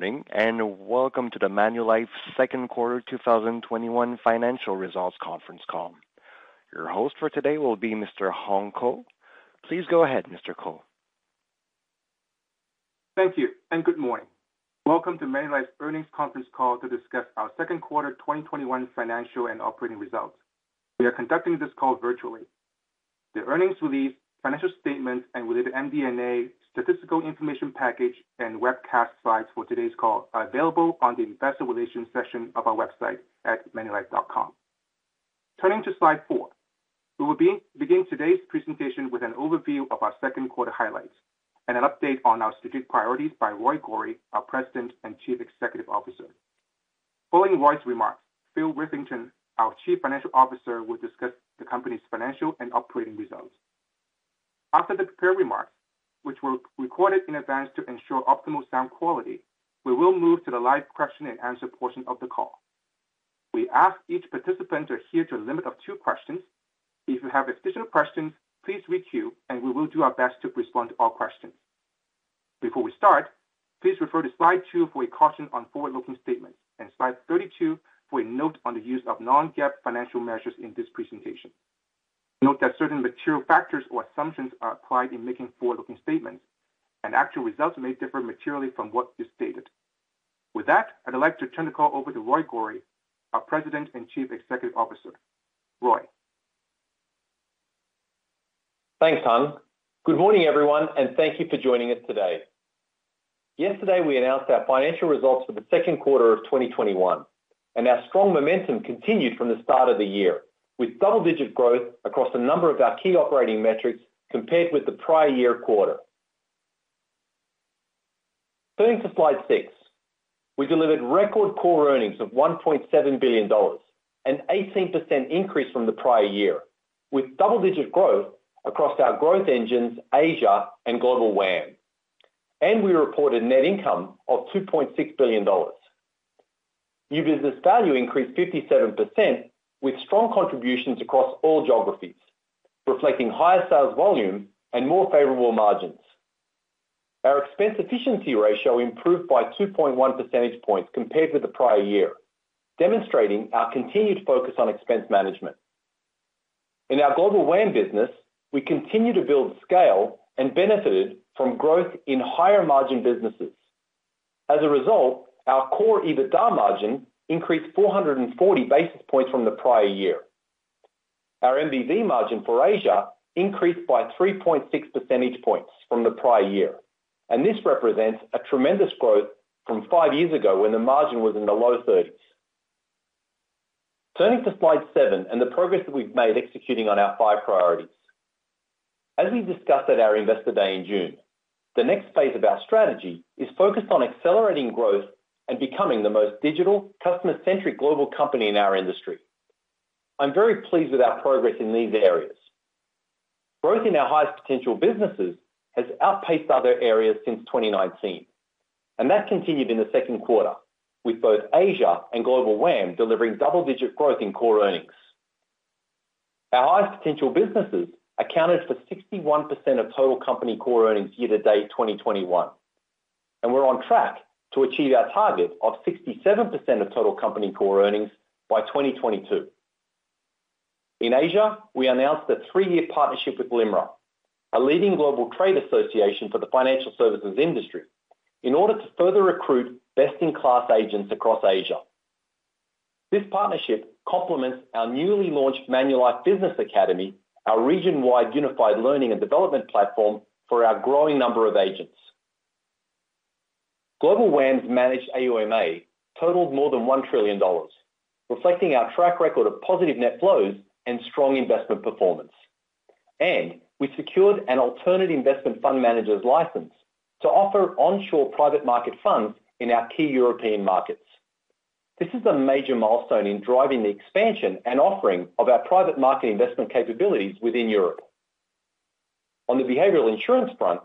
Morning, and welcome to the Manulife second quarter 2021 financial results conference call. Your host for today will be Mr. Hung Ko. Please go ahead, Mr. Ko. Thank you, and good morning. Welcome to Manulife's earnings conference call to discuss our second quarter 2021 financial and operating results. We are conducting this call virtually. The earnings release, financial statements, and related MD&A statistical information package and webcast slides for today's call are available on the investor relations section of our website at manulife.com. Turning to slide four. We will begin today's presentation with an overview of our second quarter highlights and an update on our strategic priorities by Roy Gori, our President and Chief Executive Officer. Following Roy's remarks, Phil Witherington, our Chief Financial Officer, will discuss the company's financial and operating results. After the prepared remarks, which were recorded in advance to ensure optimal sound quality, we will move to the live question and answer portion of the call. We ask each participant to adhere to a limit of two questions. If you have additional questions, please re-queue, and we will do our best to respond to all questions. Before we start, please refer to slide two for a caution on forward-looking statements and slide 32 for a note on the use of non-GAAP financial measures in this presentation. Note that certain material factors or assumptions are applied in making forward-looking statements, and actual results may differ materially from what is stated. With that, I'd like to turn the call over to Roy Gori, our President and Chief Executive Officer. Roy. Thanks, Hung. Good morning, everyone, and thank you for joining us today. Yesterday, we announced our financial results for the second quarter of 2021, and our strong momentum continued from the start of the year, with double-digit growth across a number of our key operating metrics compared with the prior year quarter. Turning to slide six. We delivered record core earnings of 1.7 billion dollars, an 18% increase from the prior year, with double-digit growth across our growth engines, Asia and Global WAM. And we reported net income of 2.6 billion dollars. New business value increased 57%, with strong contributions across all geographies, reflecting higher sales volume and more favorable margins. Our expense efficiency ratio improved by 2.1 percentage points compared with the prior year, demonstrating our continued focus on expense management. In our Global WAM business, we continue to build scale and benefited from growth in higher margin businesses. As a result, our core EBITDA margin increased 440 basis points from the prior year. Our NBV margin for Asia increased by 3.6 percentage points from the prior year, and this represents a tremendous growth from five years ago when the margin was in the low 30s. Turning to slide seven and the progress that we've made executing on our five priorities. As we discussed at our Investor Day in June, the next phase of our strategy is focused on accelerating growth and becoming the most digital, customer-centric global company in our industry. I'm very pleased with our progress in these areas. Growth in our highest potential businesses has outpaced other areas since 2019, and that continued in the second quarter, with both Asia and Global WAM delivering double-digit growth in core earnings. Our highest potential businesses accounted for 61% of total company core earnings year to date 2021, and we're on track to achieve our target of 67% of total company core earnings by 2022. In Asia, we announced a three-year partnership with LIMRA, a leading global trade association for the financial services industry, in order to further recruit best-in-class agents across Asia. This partnership complements our newly launched Manulife Business Academy, our region-wide unified learning and development platform for our growing number of agents. Global WAM's managed AUMA totaled more than 1 trillion dollars, reflecting our track record of positive net flows and strong investment performance. And we secured an alternative investment fund manager's license to offer onshore private market funds in our key European markets, This is a major milestone in driving the expansion and offering of our private market investment capabilities within Europe. On the behavioral insurance front,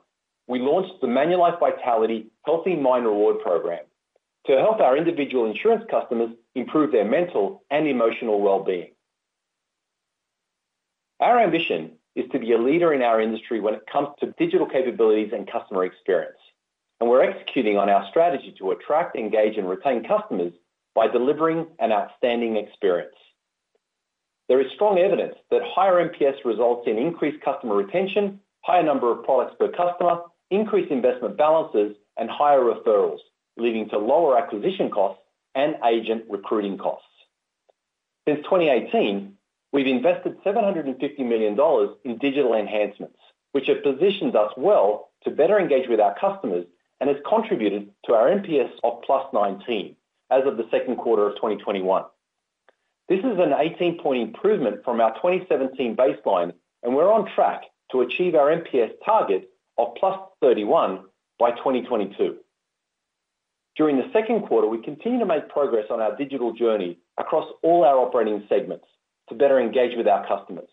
we launched the Manulife Vitality Healthy Mind Reward program to help our individual insurance customers improve their mental and emotional well-being. Our ambition is to be a leader in our industry when it comes to digital capabilities and customer experience, and we're executing on our strategy to attract, engage, and retain customers by delivering an outstanding experience. There is strong evidence that higher NPS results in increased customer retention, higher number of products per customer, increased investment balances, and higher referrals, leading to lower acquisition costs and agent recruiting costs. Since 2018, we've invested 750 million dollars in digital enhancements, which have positioned us well to better engage with our customers and has contributed to our NPS of +19 as of the second quarter of 2021. This is an 18-point improvement from our 2017 baseline, and we're on track to achieve our NPS target of +31 by 2022. During the second quarter, we continue to make progress on our digital journey across all our operating segments to better engage with our customers.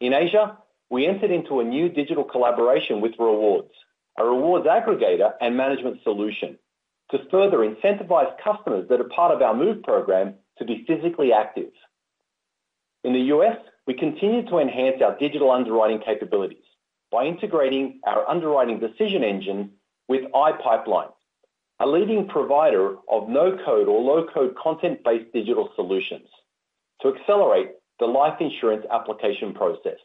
In Asia, we entered into a new digital collaboration with Rewards, a rewards aggregator and management solution to further incentivize customers that are part of our MOVE program to be physically active. In the U.S., we continue to enhance our digital underwriting capabilities by integrating our underwriting decision engine with iPipeline, a leading provider of no-code or low-code content-based digital solutions to accelerate the life insurance application process.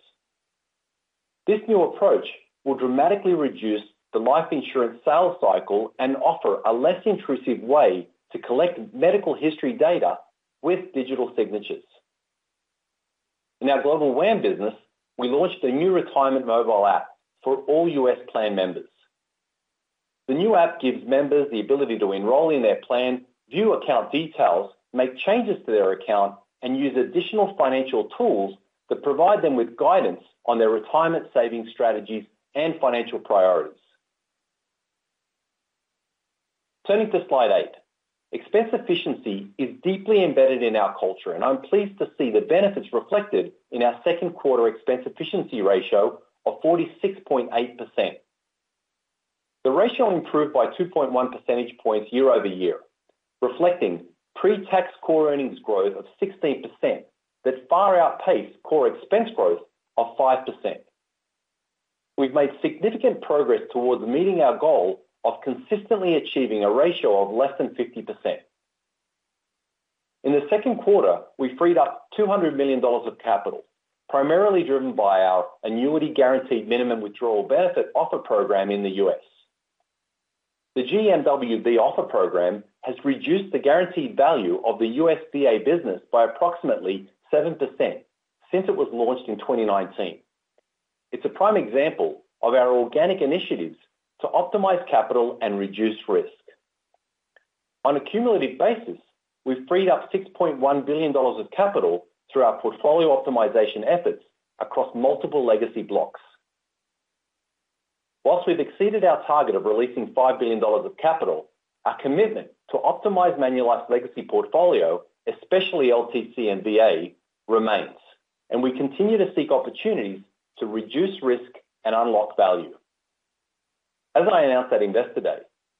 This new approach will dramatically reduce the life insurance sales cycle and offer a less intrusive way to collect medical history data with digital signatures. In our Global WAM business, we launched a new retirement mobile app for all U.S. plan members. The new app gives members the ability to enroll in their plan, view account details, make changes to their account, and use additional financial tools that provide them with guidance on their retirement saving strategies and financial priorities. Turning to slide eight. Expense efficiency is deeply embedded in our culture, and I'm pleased to see the benefits reflected in our second quarter expense efficiency ratio of 46.8%. The ratio improved by 2.1 percentage points year-over-year, reflecting pre-tax core earnings growth of 16% that far outpaced core expense growth of 5%. We've made significant progress towards meeting our goal of consistently achieving a ratio of less than 50%. In the second quarter, we freed up 200 million dollars of capital, primarily driven by our annuity guaranteed minimum withdrawal benefit offer program in the U.S. The GMWB offer program has reduced the guaranteed value of the U.S. VA business by approximately 7% since it was launched in 2019. It's a prime example of our organic initiatives to optimize capital and reduce risk. On a cumulative basis, we've freed up 6.1 billion dollars of capital through our portfolio optimization efforts across multiple legacy blocks. Whilst we've exceeded our target of releasing 5 billion dollars of capital, our commitment to optimize Manulife's legacy portfolio, especially LTC and VA, remains, and we continue to seek opportunities to reduce risk and unlock value. As I announced at Investor Day,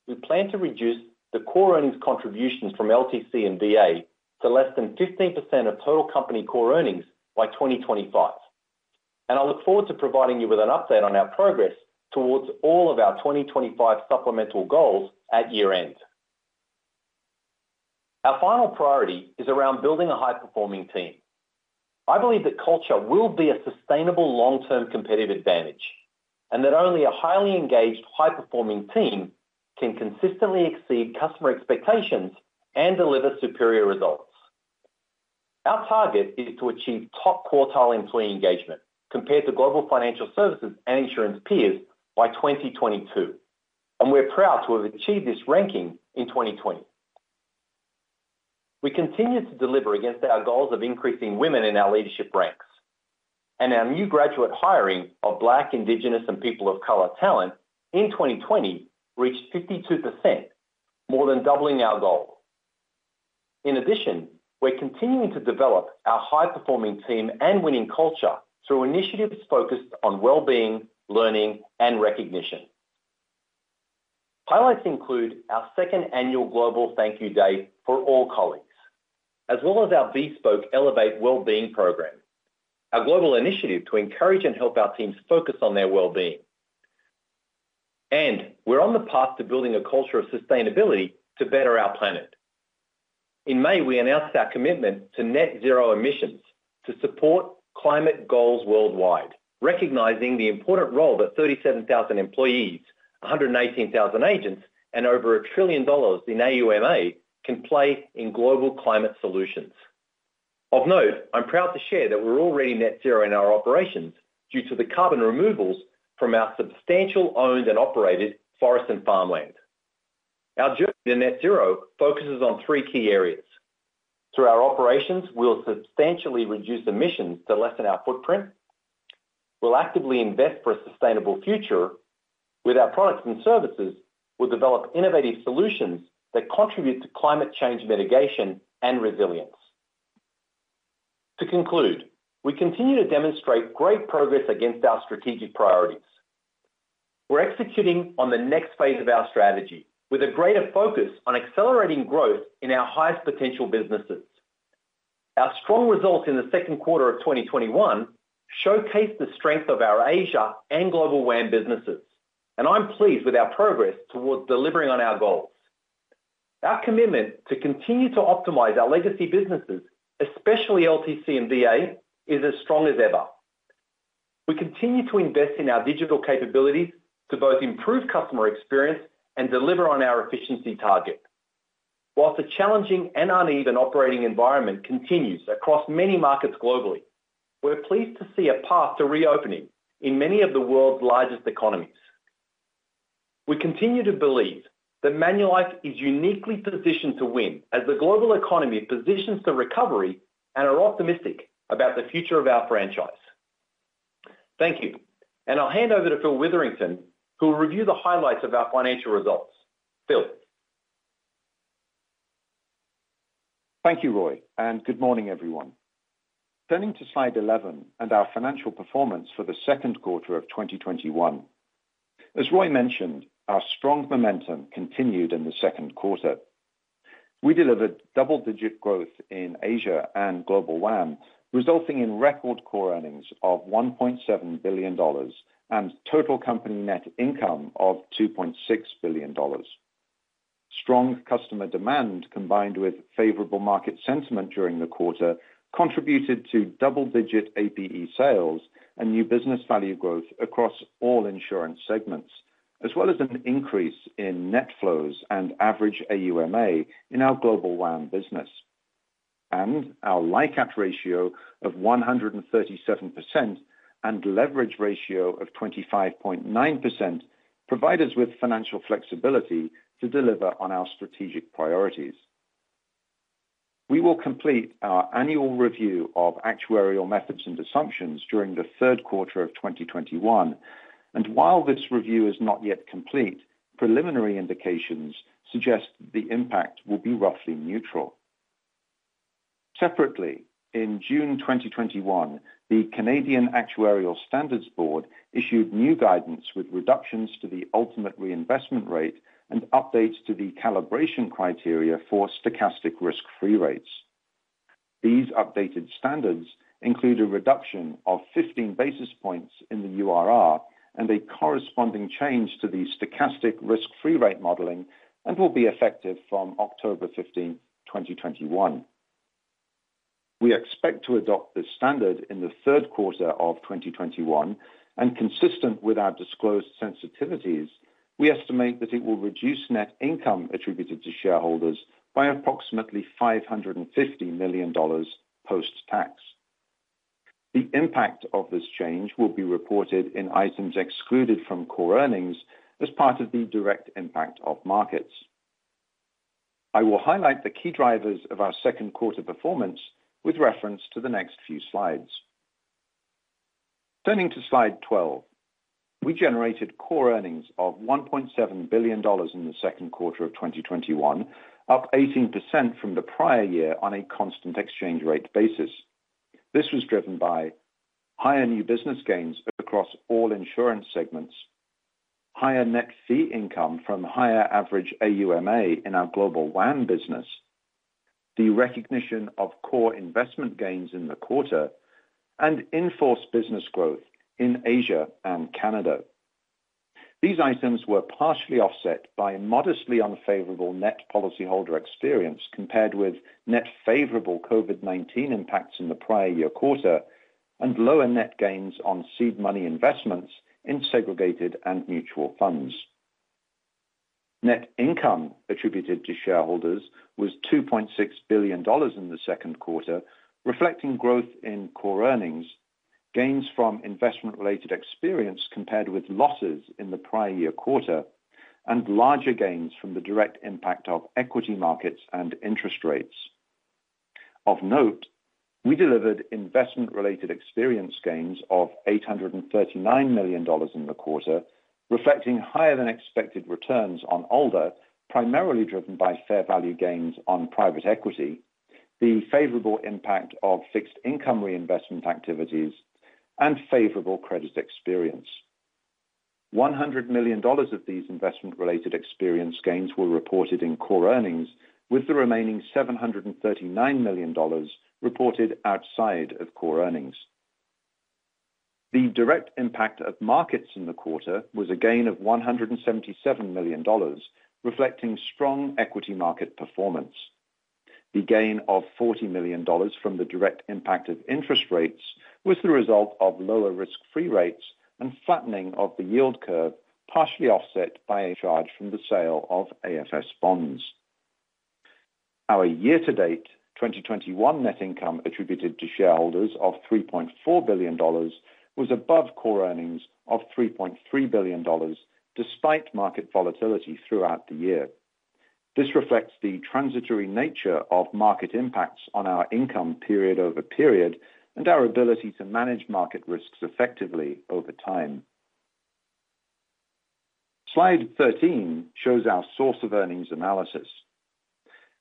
we plan to reduce the core earnings contributions from LTC and VA to less than 15% of total company core earnings by 2025. I look forward to providing you with an update on our progress towards all of our 2025 supplemental goals at year-end. Our final priority is around building a high-performing team. I believe that culture will be a sustainable long-term competitive advantage, and that only a highly engaged, high-performing team can consistently exceed customer expectations and deliver superior results. Our target is to achieve top quartile employee engagement compared to global financial services and insurance peers by 2022, and we're proud to have achieved this ranking in 2020. We continue to deliver against our goals of increasing women in our leadership ranks, and our new graduate hiring of Black, Indigenous, and people of color talent in 2020 reached 52%, more than doubling our goal. In addition, we're continuing to develop our high-performing team and winning culture through initiatives focused on well-being, learning, and recognition. Highlights include our second annual Global Thank You Day for all colleagues, as well as our Bespoke Elevate Wellbeing program, our global initiative to encourage and help our teams focus on their well-being. And we're on the path to building a culture of sustainability to better our planet. In May, we announced our commitment to net zero emissions to support climate goals worldwide, recognizing the important role that 37,000 employees, 118,000 agents, and over $1 trillion in AUMA can play in global climate solutions. Of note, I'm proud to share that we're already net zero in our operations due to the carbon removals from our substantial owned and operated forest and farmland. Our journey to net zero focuses on three key areas. Through our operations, we'll substantially reduce emissions to lessen our footprint. We'll actively invest for a sustainable future. With our products and services, we'll develop innovative solutions that contribute to climate change mitigation and resilience. To conclude, we continue to demonstrate great progress against our strategic priorities. We're executing on the next phase of our strategy with a greater focus on accelerating growth in our highest potential businesses. Our strong results in the second quarter of 2021 showcase the strength of our Asia and Global WAM businesses, and I'm pleased with our progress towards delivering on our goals. Our commitment to continue to optimize our legacy businesses, especially LTC and VA, is as strong as ever. We continue to invest in our digital capabilities to both improve customer experience and deliver on our efficiency target. Whilst the challenging and uneven operating environment continues across many markets globally, we're pleased to see a path to reopening in many of the world's largest economies. We continue to believe that Manulife is uniquely positioned to win as the global economy positions to recovery and are optimistic about the future of our franchise. Thank you. And I'll hand over to Phil Witherington, who will review the highlights of our financial results. Phil. Thank you, Roy, and good morning, everyone. Turning to slide 11 and our financial performance for the second quarter of 2021. As Roy mentioned, our strong momentum continued in the second quarter. We delivered double-digit growth in Asia and Global WAM, resulting in record core earnings of $1.7 billion and total company net income of $2.6 billion. Strong customer demand, combined with favorable market sentiment during the quarter, contributed to double-digit APE sales and new business value growth across all insurance segments, as well as an increase in net flows and average AUMA in our Global WAM business. And our LICAT ratio of 137% and leverage ratio of 25.9% provide us with financial flexibility to deliver on our strategic priorities. We will complete our annual review of actuarial methods and assumptions during the third quarter of 2021. And while this review is not yet complete, preliminary indications suggest the impact will be roughly neutral. Separately, in June 2021, the Canadian Actuarial Standards Board issued new guidance with reductions to the ultimate reinvestment rate and updates to the calibration criteria for stochastic risk-free rates. These updated standards include a reduction of 15 basis points in the URR and a corresponding change to the stochastic risk-free rate modeling and will be effective from October 15, 2021. We expect to adopt this standard in the third quarter of 2021, and consistent with our disclosed sensitivities, we estimate that it will reduce net income attributed to shareholders by approximately $550 million post-tax. The impact of this change will be reported in items excluded from core earnings as part of the direct impact of markets. I will highlight the key drivers of our second quarter performance with reference to the next few slides. Turning to slide 12. we generated core earnings of $1.7 billion in the second quarter of 2021, up 18% from the prior year on a constant exchange rate basis. This was driven by higher new business gains across all insurance segments, higher net fee income from higher average AUMA in our Global WAM business, the recognition of core investment gains in the quarter, and in-force business growth in Asia and Canada. These items were partially offset by modestly unfavorable net policyholder experience compared with net favorable COVID-19 impacts in the prior year quarter and lower net gains on seed money investments in segregated and mutual funds. Net income attributed to shareholders was $2.6 billion in the second quarter, reflecting growth in core earnings, gains from investment-related experience compared with losses in the prior year quarter, and larger gains from the direct impact of equity markets and interest rates. Of note, we delivered investment-related experience gains of $839 million in the quarter, reflecting higher than expected returns on ALDA, primarily driven by fair value gains on private equity, the favorable impact of fixed income reinvestment activities, and favorable credit experience. $100 million of these investment-related experience gains were reported in core earnings, with the remaining $739 million reported outside of core earnings. The direct impact of markets in the quarter was a gain of $177 million, reflecting strong equity market performance. The gain of $40 million from the direct impact of interest rates was the result of lower risk-free rates and flattening of the yield curve, partially offset by a charge from the sale of AFS bonds. Our year-to-date 2021 net income attributed to shareholders of $3.4 billion was above core earnings of $3.3 billion, despite market volatility throughout the year. This reflects the transitory nature of market impacts on our income period over period and our ability to manage market risks effectively over time. Slide 13 shows our source of earnings analysis.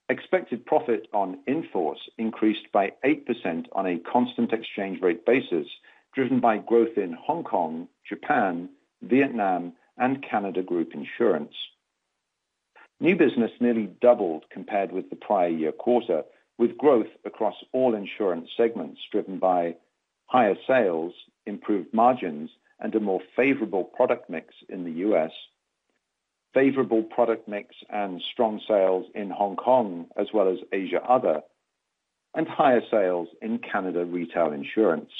Expected profit on in-force increased by 8% on a constant exchange rate basis, driven by growth in Hong Kong, Japan, Vietnam, and Canada Group Insurance. New business nearly doubled compared with the prior year quarter, with growth across all insurance segments driven by higher sales, improved margins, and a more favorable product mix in the U.S., favorable product mix and strong sales in Hong Kong as well as Asia Other, and higher sales in Canada Retail Insurance.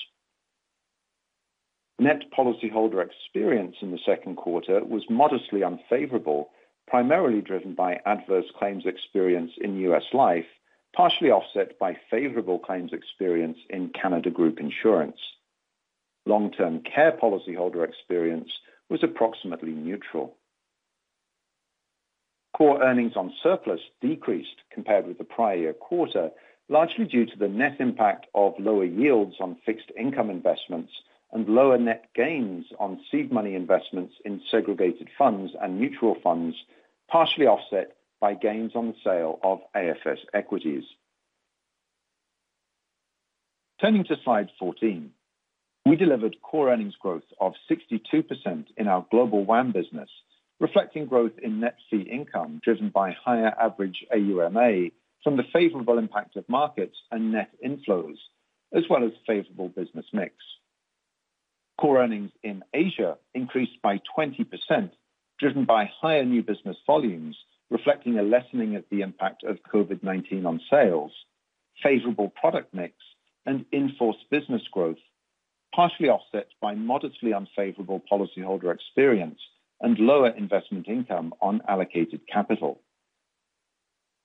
Net policyholder experience in the second quarter was modestly unfavorable, primarily driven by adverse claims experience in U.S. Life, partially offset by favorable claims experience in Canada Group Insurance. Long-term care policyholder experience was approximately neutral. Core earnings on surplus decreased compared with the prior year quarter, largely due to the net impact of lower yields on fixed income investments and lower net gains on seed money investments in segregated funds and mutual funds, partially offset by gains on the sale of AFS equities. Turning to slide 14. We delivered core earnings growth of 62% in our Global WAM business, reflecting growth in net fee income driven by higher average AUMA from the favorable impact of markets and net inflows, as well as favorable business mix. Core earnings in Asia increased by 20%, driven by higher new business volumes, reflecting a lessening of the impact of COVID-19 on sales, favorable product mix, and in-force business growth, partially offset by modestly unfavorable policyholder experience and lower investment income on allocated capital.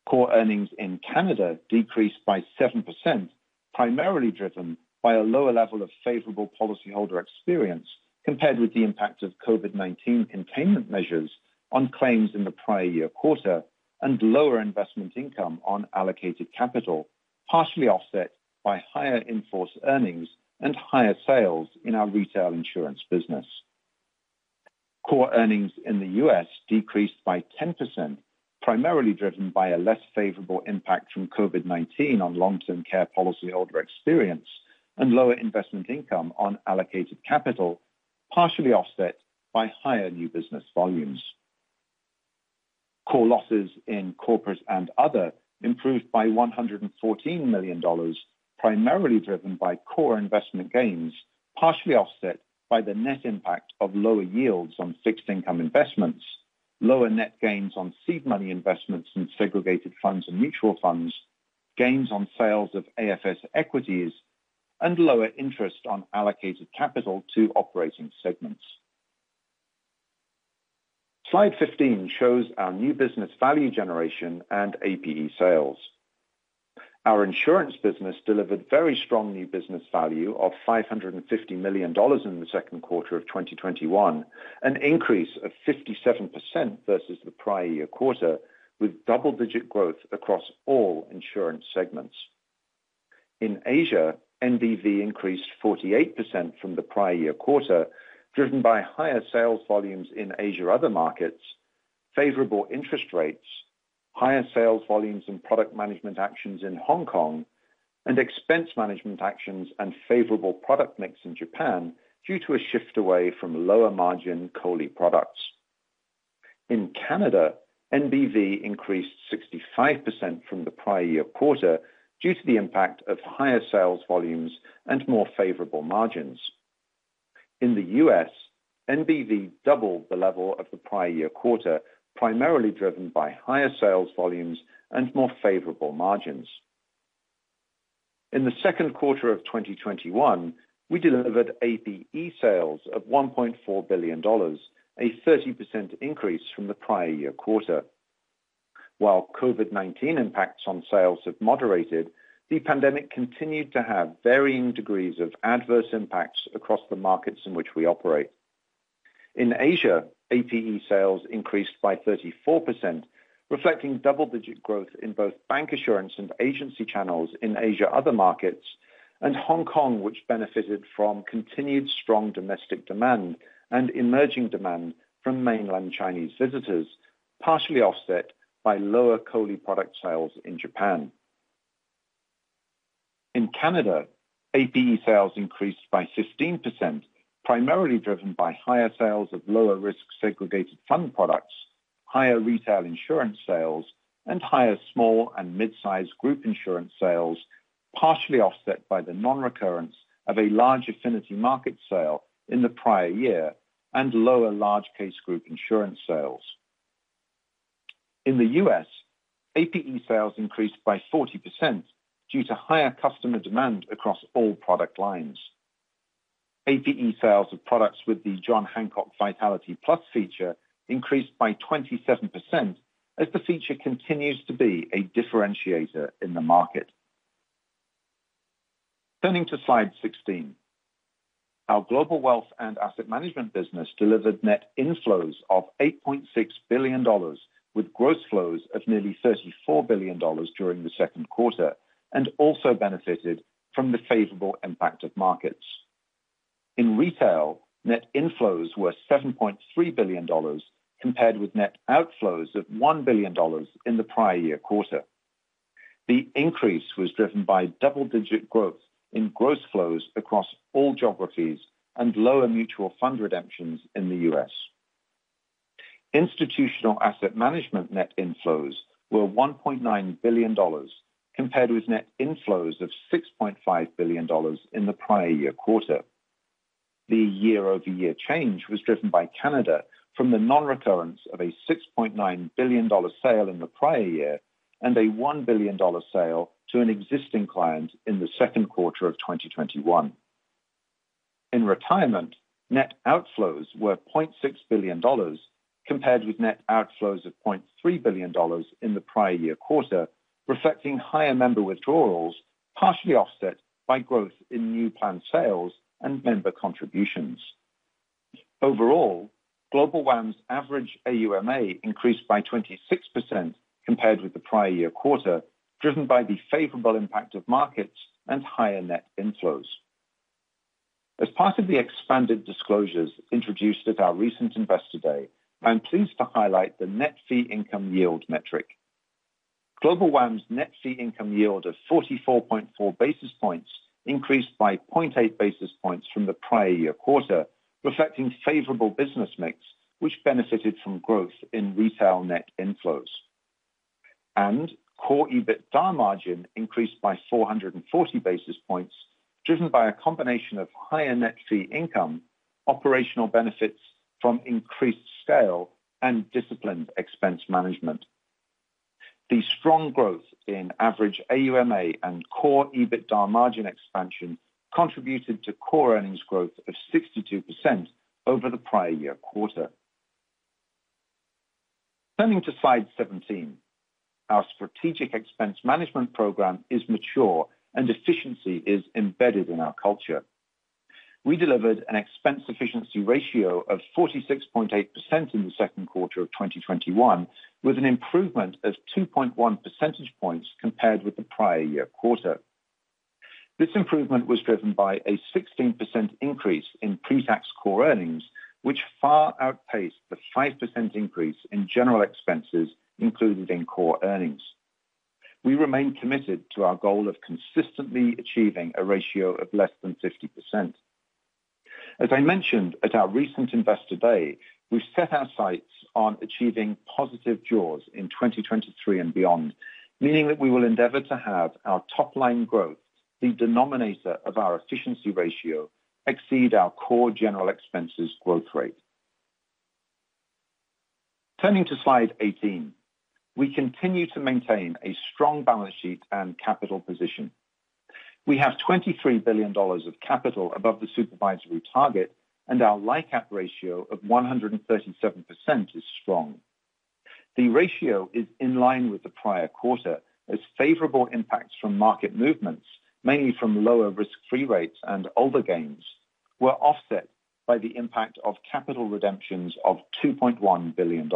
Core earnings in Canada decreased by 7%, primarily driven by a lower level of favorable policyholder experience compared with the impact of COVID-19 containment measures on claims in the prior year quarter and lower investment income on allocated capital, partially offset by higher in-force earnings and higher sales in our retail insurance business. Core earnings in the U.S. decreased by 10%, primarily driven by a less favorable impact from COVID-19 on long-term care policyholder experience and lower investment income on allocated capital, partially offset by higher new business volumes. Core losses in corporate and other improved by $114 million, primarily driven by core investment gains, partially offset by the net impact of lower yields on fixed income investments, lower net gains on seed money investments in segregated funds and mutual funds, gains on sales of AFS equities, and lower interest on allocated capital to operating segments. Slide 15 shows our new business value generation and APE sales. Our insurance business delivered very strong new business value of $550 million in the second quarter of 2021, an increase of 57% versus the prior year quarter, with double-digit growth across all insurance segments. In Asia, NBV increased 48% from the prior year quarter, driven by higher sales volumes in Asia other markets, favorable interest rates, higher sales volumes and product management actions in Hong Kong, and expense management actions and favorable product mix in Japan due to a shift away from lower margin COLI products. In Canada, NBV increased 65% from the prior year quarter due to the impact of higher sales volumes and more favorable margins. In the U.S., NBV doubled the level of the prior year quarter, primarily driven by higher sales volumes and more favorable margins. In the second quarter of 2021, we delivered APE sales of $1.4 billion, a 30% increase from the prior year quarter. While COVID-19 impacts on sales have moderated, the pandemic continued to have varying degrees of adverse impacts across the markets in which we operate. In Asia, APE sales increased by 34%, reflecting double-digit growth in both bancassurance and agency channels in Asia other markets, and Hong Kong, which benefited from continued strong domestic demand and emerging demand from mainland Chinese visitors, partially offset by lower COLI product sales in Japan. In Canada, APE sales increased by 15%, primarily driven by higher sales of lower risk segregated fund products, higher retail insurance sales, and higher small and mid-size group insurance sales, partially offset by the non-recurrence of a large affinity market sale in the prior year and lower large case group insurance sales. In the U.S., APE sales increased by 40% due to higher customer demand across all product lines. APE sales of products with the John Hancock Vitality PLUS feature increased by 27% as the feature continues to be a differentiator in the market. Turning to slide 16. Our global wealth and asset management business delivered net inflows of $8.6 billion, with gross flows of nearly $34 billion during the second quarter, and also benefited from the favorable impact of markets. In retail, net inflows were $7.3 billion, compared with net outflows of $1 billion in the prior year quarter. The increase was driven by double-digit growth in gross flows across all geographies and lower mutual fund redemptions in the U.S. Institutional asset management net inflows were $1.9 billion, compared with net inflows of $6.5 billion in the prior year quarter. The year-over-year change was driven by Canada from the non-recurrence of a $6.9 billion sale in the prior year and a $1 billion sale to an existing client in the second quarter of 2021. In retirement, net outflows were $0.6 billion, compared with net outflows of $0.3 billion in the prior year quarter, reflecting higher member withdrawals, partially offset by growth in new plan sales and member contributions. Overall, Global WAM's average AUMA increased by 26% compared with the prior year quarter, driven by the favorable impact of markets and higher net inflows. As part of the expanded disclosures introduced at our recent Investor Day, I'm pleased to highlight the net fee income yield metric. Global WAM's net fee income yield of 44.4 basis points increased by 0.8 basis points from the prior year quarter, reflecting favorable business mix, which benefited from growth in retail net inflows. And core EBITDA margin increased by 440 basis points, driven by a combination of higher net fee income, operational benefits from increased scale, and disciplined expense management. The strong growth in average AUMA and core EBITDA margin expansion contributed to core earnings growth of 62% over the prior year quarter. Turning to slide 17, our strategic expense management program is mature and efficiency is embedded in our culture. We delivered an expense efficiency ratio of 46.8% in the second quarter of 2021, with an improvement of 2.1 percentage points compared with the prior year quarter. This improvement was driven by a 16% increase in pre-tax core earnings, which far outpaced the 5% increase in general expenses included in core earnings. We remain committed to our goal of consistently achieving a ratio of less than 50%. As I mentioned at our recent Investor Day, we've set our sights on achieving positive jaws in 2023 and beyond, meaning that we will endeavor to have our top-line growth, the denominator of our efficiency ratio, exceed our core general expenses growth rate. Turning to slide 18, we continue to maintain a strong balance sheet and capital position. We have $23 billion of capital above the supervisory target, and our LICAT ratio of 137% is strong. The ratio is in line with the prior quarter as favorable impacts from market movements, mainly from lower risk-free rates and ALDA gains, were offset by the impact of capital redemptions of $2.1 billion.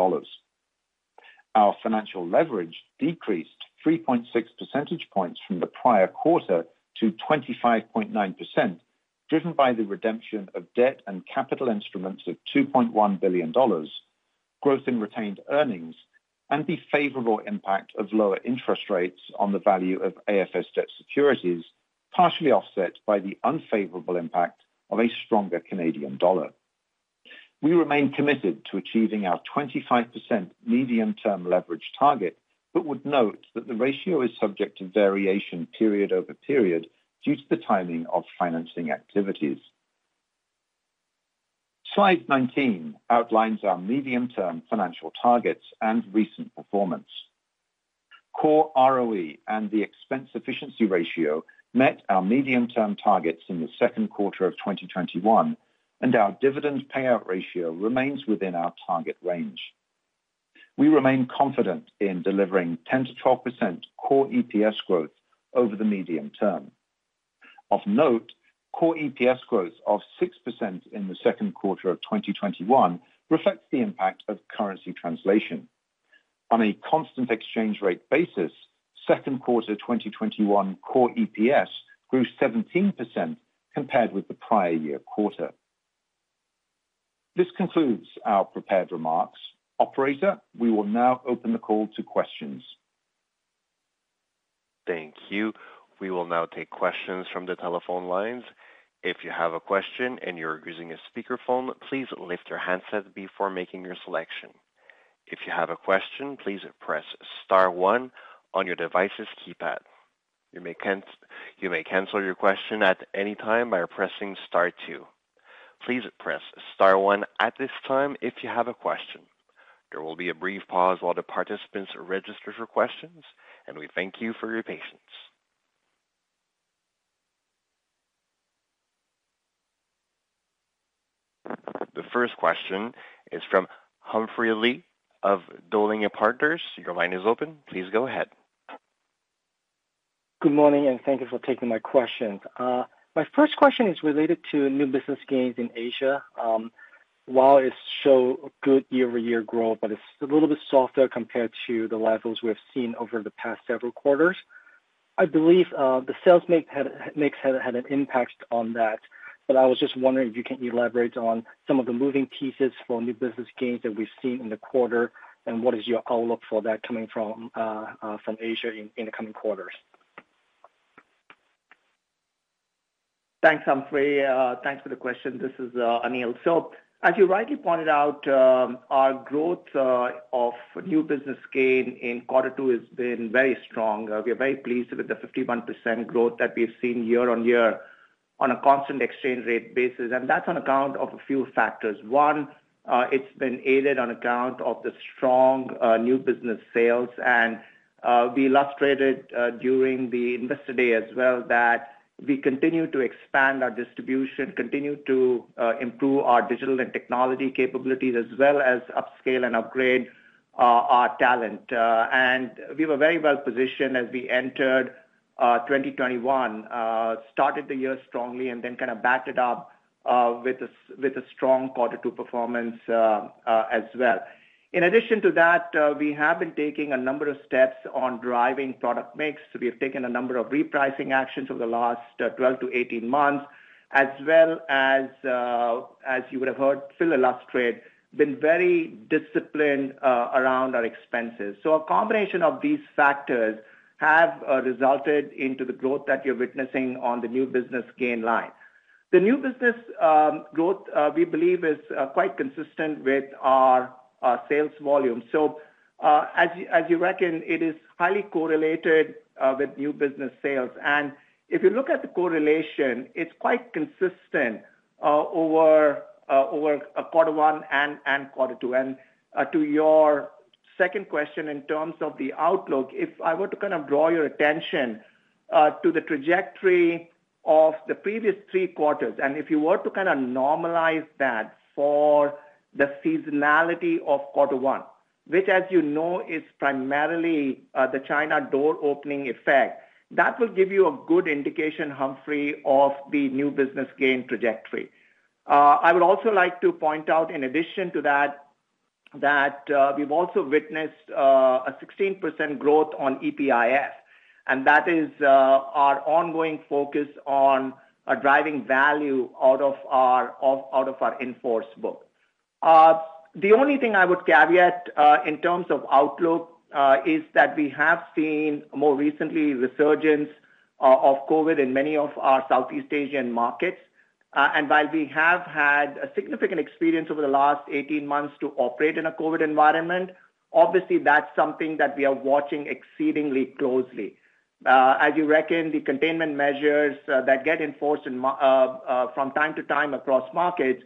Our financial leverage decreased 3.6 percentage points from the prior quarter to 25.9%, driven by the redemption of debt and capital instruments of $2.1 billion, growth in retained earnings, and the favorable impact of lower interest rates on the value of AFS debt securities, partially offset by the unfavorable impact of a stronger Canadian dollar. We remain committed to achieving our 25% medium-term leverage target, but would note that the ratio is subject to variation period over period due to the timing of financing activities. Slide 19 outlines our medium-term financial targets and recent performance. Core ROE and the expense efficiency ratio met our medium-term targets in the second quarter of 2021, and our dividend payout ratio remains within our target range. We remain confident in delivering 10%-12% core EPS growth over the medium term. Of note, core EPS growth of 6% in the second quarter of 2021 reflects the impact of currency translation. On a constant exchange rate basis, second quarter 2021 core EPS grew 17% compared with the prior year quarter. This concludes our prepared remarks. Operator, we will now open the call to questions. Thank you. We will now take questions from the telephone lines. If you have a question and you're using a speakerphone, please lift your handset before making your selection. If you have a question, please press star one on your device's keypad. You may cancel your question at any time by pressing star two. Please press star one at this time if you have a question. There will be a brief pause while the participants register for questions, and we thank you for your patience. The first question is from Humphrey Lee of Dowling & Partners. Your line is open. Please go ahead. Good morning, and thank you for taking my questions. Uh, my first question is related to new business gains in Asia. Um, While it show good year-over-year growth, but it's a little bit softer compared to the levels we have seen over the past several quarters. I believe uh, the sales mix had an impact on that. but I was just wondering if you can elaborate on some of the moving pieces for new business gains that we've seen in the quarter, and what is your outlook for that coming from uh, uh, Asia in the coming quarters? Thanks, Humphrey. Thanks for the question. This is Anil. So as you rightly pointed out, um, our growth uh, of new business gain in quarter two has been very strong. Uh, we are very pleased with the 51% growth that we've seen year-on-year on a constant exchange rate basis, and that's on account of a few factors. One, uh, it's been aided on account of the strong new business sales, and we illustrated during the Investor Day as well, that we continue to expand our distribution, continue to uh, improve our digital and technology capabilities, as well as upscale and upgrade uh, our talent. Uh, and we were very well positioned as we entered 2021, started the year strongly and then kind of backed it up with a strong quarter two performance as well. In addition to that, uh, we have been taking a number of steps on driving product mix. We have taken a number of repricing actions over the last uh, 12-18 months, as well as, uh, as you would have heard Phil illustrate, been very disciplined around our expenses. So a combination of these factors have resulted into the growth that you're witnessing on the new business gain line. The new business um, growth we believe is quite consistent with our Uh, sales volume. So, uh, as as you reckon, it is highly correlated uh, with new business sales. And if you look at the correlation, it's quite consistent over over quarter one and and quarter two. And To your second question, in terms of the outlook, if I were to kind of draw your attention to the trajectory of the previous three quarters, and if you were to kind of normalize that for the seasonality of quarter one, which, as you know, is primarily uh, the China door opening effect, that will give you a good indication, Humphrey, of the new business gain trajectory. Uh, I would also like to point out, in addition to that, that uh, we've also witnessed a 16% growth on EPIF, and that is our ongoing focus on driving value out of our out of our in-force book. Uh, the only thing I would caveat uh, in terms of outlook uh, is that we have seen more recently resurgence of COVID in many of our Southeast Asian markets. And while we have had a significant experience over the last 18 months to operate in a COVID environment, obviously, that's something that we are watching exceedingly closely. As you reckon, the containment measures that get enforced from time to time across markets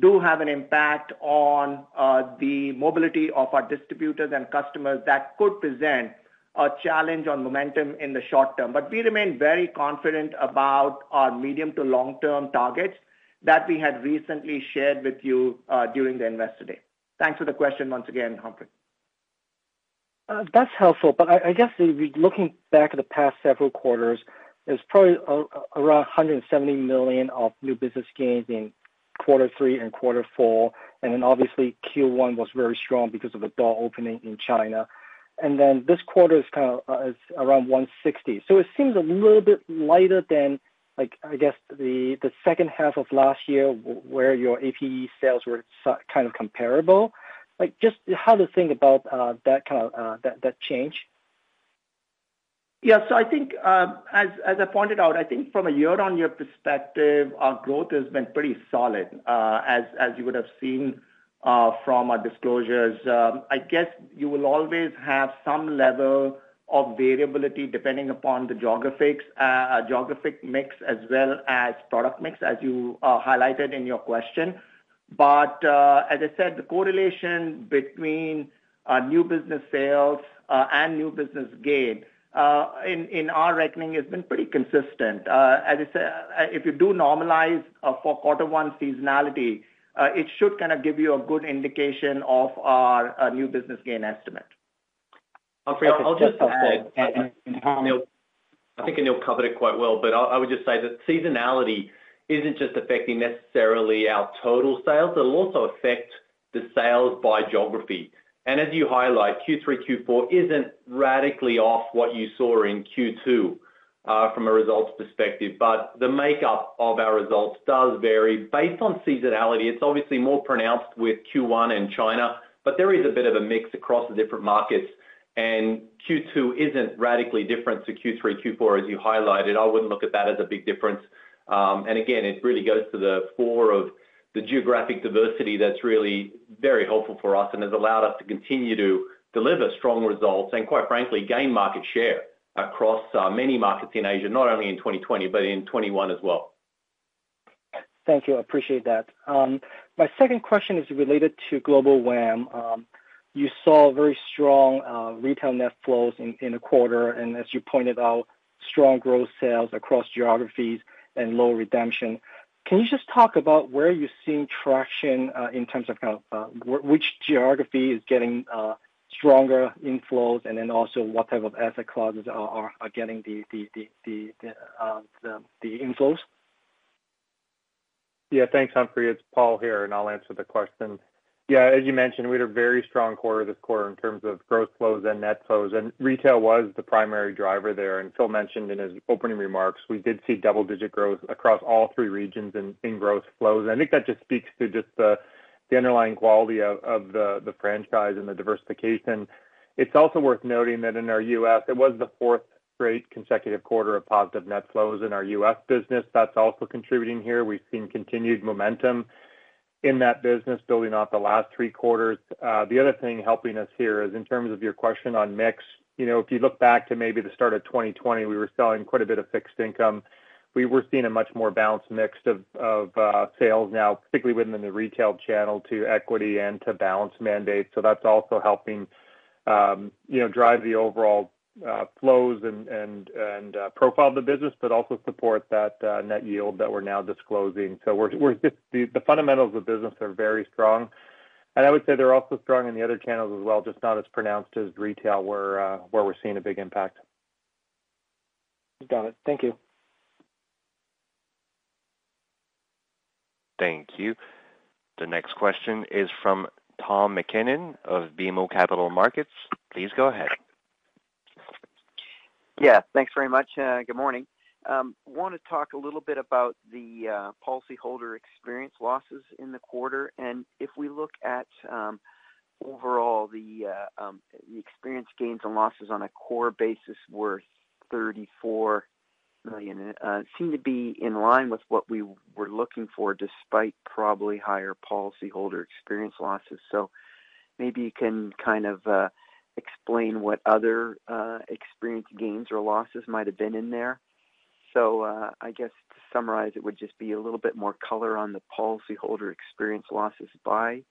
do have an impact on uh, the mobility of our distributors and customers that could present a challenge on momentum in the short term. But we remain very confident about our medium to long-term targets that we had recently shared with you uh, during the Investor Day. Thanks for the question once again, Humphrey. Uh, that's helpful, but I guess looking back at the past several quarters, there's probably around 170 million of new business gains in quarter three and quarter four, and then obviously Q1 was very strong because of the door opening in China. And then this quarter is kind of uh, is around $160 million. So it seems a little bit lighter than, like, I guess, the the second half of last year, where your APE sales were kind of comparable. Like, just how to think about uh, that kind of uh, that that change? Yeah. So I think, um, as as I pointed out, I think from a year-on-year perspective, our growth has been pretty solid, uh, as as you would have seen uh, from our disclosures. Um, I guess you will always have some level of variability depending upon the uh, geographic mix as well as product mix, as you highlighted in your question. But, as I said, the correlation between new business sales and new business gain Uh, in in our reckoning has been pretty consistent. Uh, as I said, uh, if you do normalize for quarter one seasonality, it should kind of give you a good indication of our new business gain estimate. Humphrey, I'll just add, Anil, I think Anil covered it quite well, but I would just say that seasonality isn't just affecting necessarily our total sales, it'll also affect the sales by geography. And as you highlight, Q3, Q4 isn't radically off what you saw in Q2. Uh, from a results perspective, but the makeup of our results does vary based on seasonality. It's obviously more pronounced with Q1 and China, but there is a bit of a mix across the different markets, and Q2 isn't radically different to Q3, Q4, as you highlighted. I wouldn't look at that as a big difference. Um, and again, it really goes to the fore of the geographic diversity that's really very helpful for us and has allowed us to continue to deliver strong results and, quite frankly, gain market share across uh, many markets in Asia, not only in 2020, but in 2021 as well. Thank you. I appreciate that. Um, my second question is related to Global WAM. Um, you saw very strong uh, retail net flows in a quarter, and as you pointed out, strong growth sales across geographies and low redemption. Can you just talk about where you're seeing traction uh, in terms of kind of uh, which geography is getting uh, stronger inflows, and then also what type of asset classes are getting uh the inflows? Yeah, thanks, Humphrey. It's Paul here, and I'll answer the question. Yeah, as you mentioned, we had a very strong quarter this quarter in terms of gross flows and net flows, and retail was the primary driver there. And Phil mentioned in his opening remarks, we did see double-digit growth across all three regions in gross flows. I think that just speaks to just the underlying quality of the franchise and the diversification. It's also worth noting that in our U.S., it was the fourth straight consecutive quarter of positive net flows in our U.S. business. That's also contributing here. We've seen continued momentum in that business building off the last three quarters. The other thing helping us here is in terms of your question on mix. You know, if you look back to maybe the start of 2020, we were selling quite a bit of fixed income. We were seeing a much more balanced mix of uh sales now, particularly within the retail channel to equity and to balance mandates. So that's also helping you know, drive the overall flows and and uh profile of the business, but also support that net yield that we're now disclosing. So we're we're the fundamentals of the business are very strong. And I would say they're also strong in the other channels as well, just not as pronounced as retail where uh where we're seeing a big impact. Got it. Thank you. Thank you. The next question is from Tom MacKinnon of BMO Capital Markets. Please go ahead. Yeah, thanks very much. Uh, good morning. Um, I want to talk a little bit about the uh, policyholder experience losses in the quarter. And if we look at um, overall uh, um, the experience gains and losses on a core basis worth 34 million, it seemed to be in line with what we were looking for despite probably higher policyholder experience losses. So maybe you can kind of explain what other uh, experience gains or losses might have been in there. So uh, I guess to summarize, it would just be a little bit more color on the policyholder experience losses by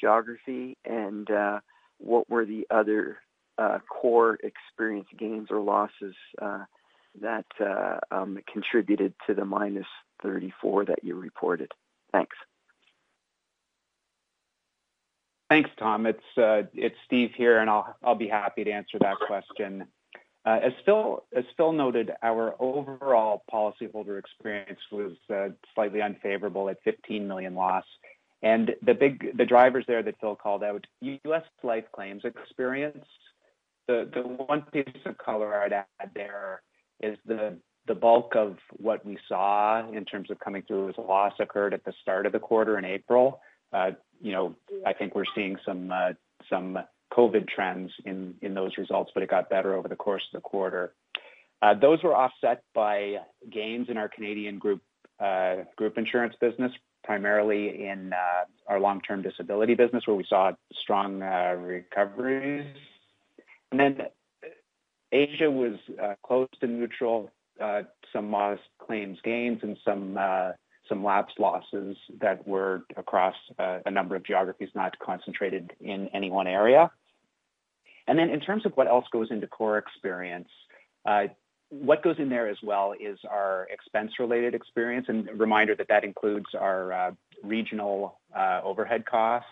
geography and uh, what were the other core experience gains or losses that um, contributed to the minus 34 that you reported. Thanks. Thanks, Tom. It's uh it's Steve here, and I'll I'll be happy to answer that question. Uh as Phil as Phil noted, our overall policyholder experience was slightly unfavorable at 15 million loss. And the big the drivers there that Phil called out, U.S. life claims experience. The the one piece of color I'd add there is the the bulk of what we saw in terms of coming through as a loss occurred at the start of the quarter in April. I think we're seeing some uh, some COVID trends in in those results, but it got better over the course of the quarter. Uh, Those were offset by gains in our Canadian group uh, group insurance business, primarily in uh, our long-term disability business, where we saw strong recoveries. And then Asia was close to neutral, some modest claims gains, and some lapse losses that were across uh, a number of geographies, not concentrated in any one area. And then in terms of what else goes into core experience, uh, what goes in there as well is our expense-related experience. And a reminder that that includes our uh, regional overhead costs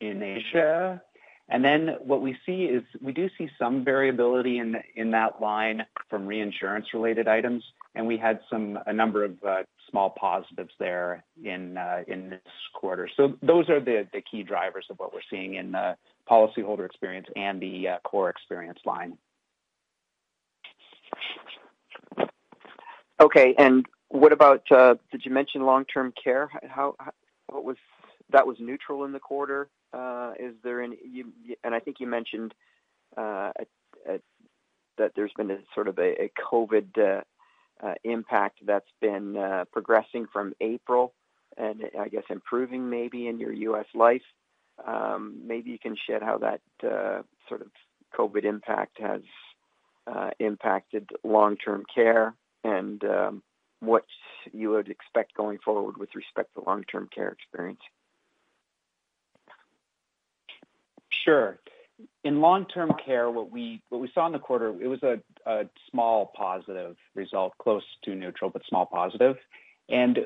in Asia. And then what we see is we do see some variability in that line from reinsurance-related items, and we had some a number of uh, small positives there in uh, in this quarter. So those are the the key drivers of what we're seeing in the policyholder experience and the uh, core experience line. Okay. And what about, did you mention long-term care? How, what was that was neutral in the quarter? Is there any, and I think you mentioned that there's been a sort of a COVID Uh, impact that's been uh, progressing from April and I guess improving maybe in your U.S. life. Um, maybe you can shed how that uh, sort of COVID impact has impacted long-term care and um, what you would expect going forward with respect to long-term care experience. Sure. In long-term care, what we saw in the quarter, it was a small positive result, close to neutral, but small positive. And,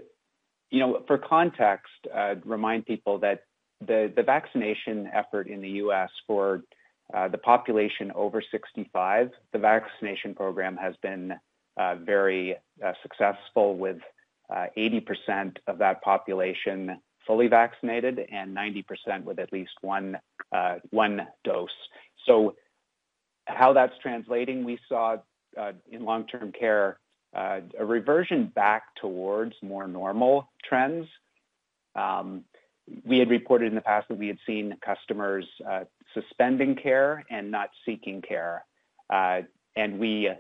you know, for context, remind people that the vaccination effort in the U.S. for uh, the population over 65, the vaccination program has been uh, very uh, successful with 80% of that population fully vaccinated and 90% with at least one uh, one dose. So how that's translating, we saw uh, in long-term care uh, a reversion back towards more normal trends. Um, we had reported in the past that we had seen customers suspending care and not seeking care. Uh, and we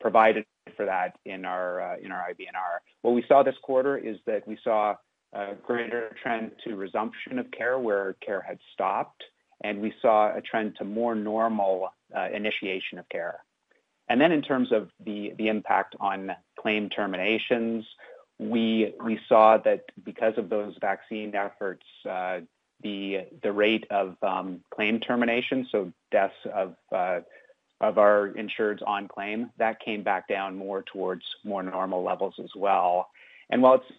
provided for that in our in our IBNR. What we saw this quarter is that we saw a greater trend to resumption of care where care had stopped, and we saw a trend to more normal uh, initiation of care. And then in terms of the the impact on claim terminations, we we saw that because of those vaccine efforts, uh, the the rate of um, claim termination, so deaths of uh, of our insureds on claim, that came back down more towards more normal levels as well. And while it's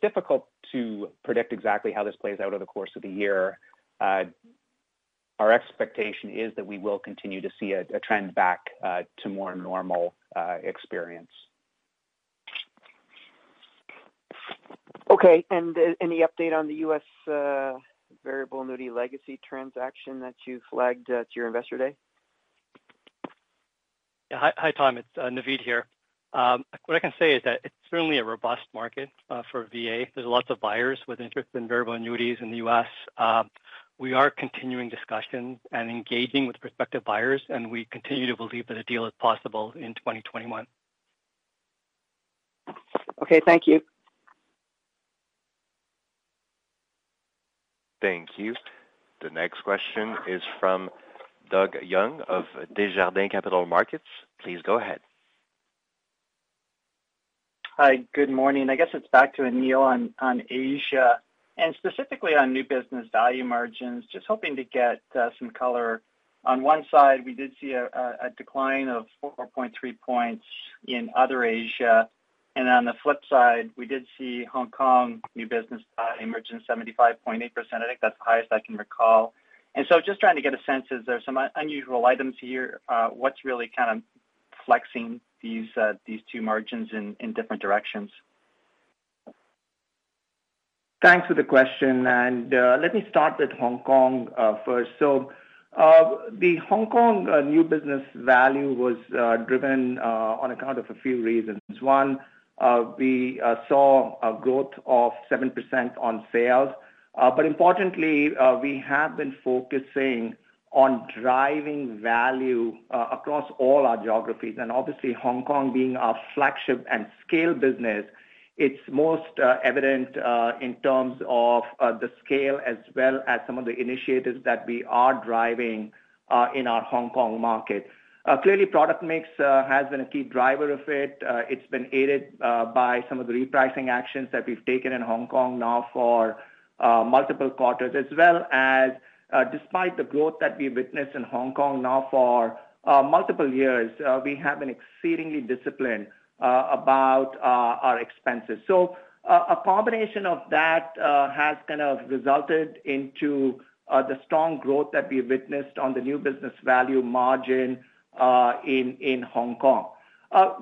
difficult to predict exactly how this plays out over the course of the year, uh, our expectation is that we will continue to see a trend back uh, to more normal uh, experience. Okay. And any update on the U.S. variable annuity legacy transaction that you flagged at your investor day? Yeah. Hi, Tom. It's Naveed here. Um, what I can say is that it's certainly a robust market uh, for VA. There's lots of buyers with interest in variable annuities in the U.S. Um, we are continuing discussions and engaging with prospective buyers, and we continue to believe that a deal is possible in 2021. Okay. Thank you. Thank you. The next question is from Doug Young of Desjardins Capital Markets. Please go ahead. Hi. Good morning. I guess it's back to Anil on on Asia and specifically on new business value margins. Just hoping to get uh, some color. On one side, we did see a decline of 4.3 points in other Asia. And on the flip side, we did see Hong Kong new business value margin 75.8%. I think that's the highest I can recall. And so just trying to get a sense, is there some unusual items here? Uh, what's really kind of flexing Uh, these two margins in different directions? Thanks for the question. And uh, let me start with Hong Kong uh, first. So, The Hong Kong new business value was driven on account of a few reasons. One, we saw a growth of 7% on sales. Uh but importantly, we have been focusing on driving value uh, across all our geographies. And obviously, Hong Kong being our flagship and scale business, it's most uh, evident uh, in terms of the scale as well as some of the initiatives that we are driving in our Hong Kong market. Clearly, product mix has been a key driver of it. It's been aided by some of the repricing actions that we've taken in Hong Kong now for multiple quarters, as well as Uh, despite the growth that we've witnessed in Hong Kong now for uh, multiple years, uh, we have been exceedingly disciplined about our expenses. So a combination of that has kind of resulted into the strong growth that we've witnessed on the new business value margin in in Hong Kong.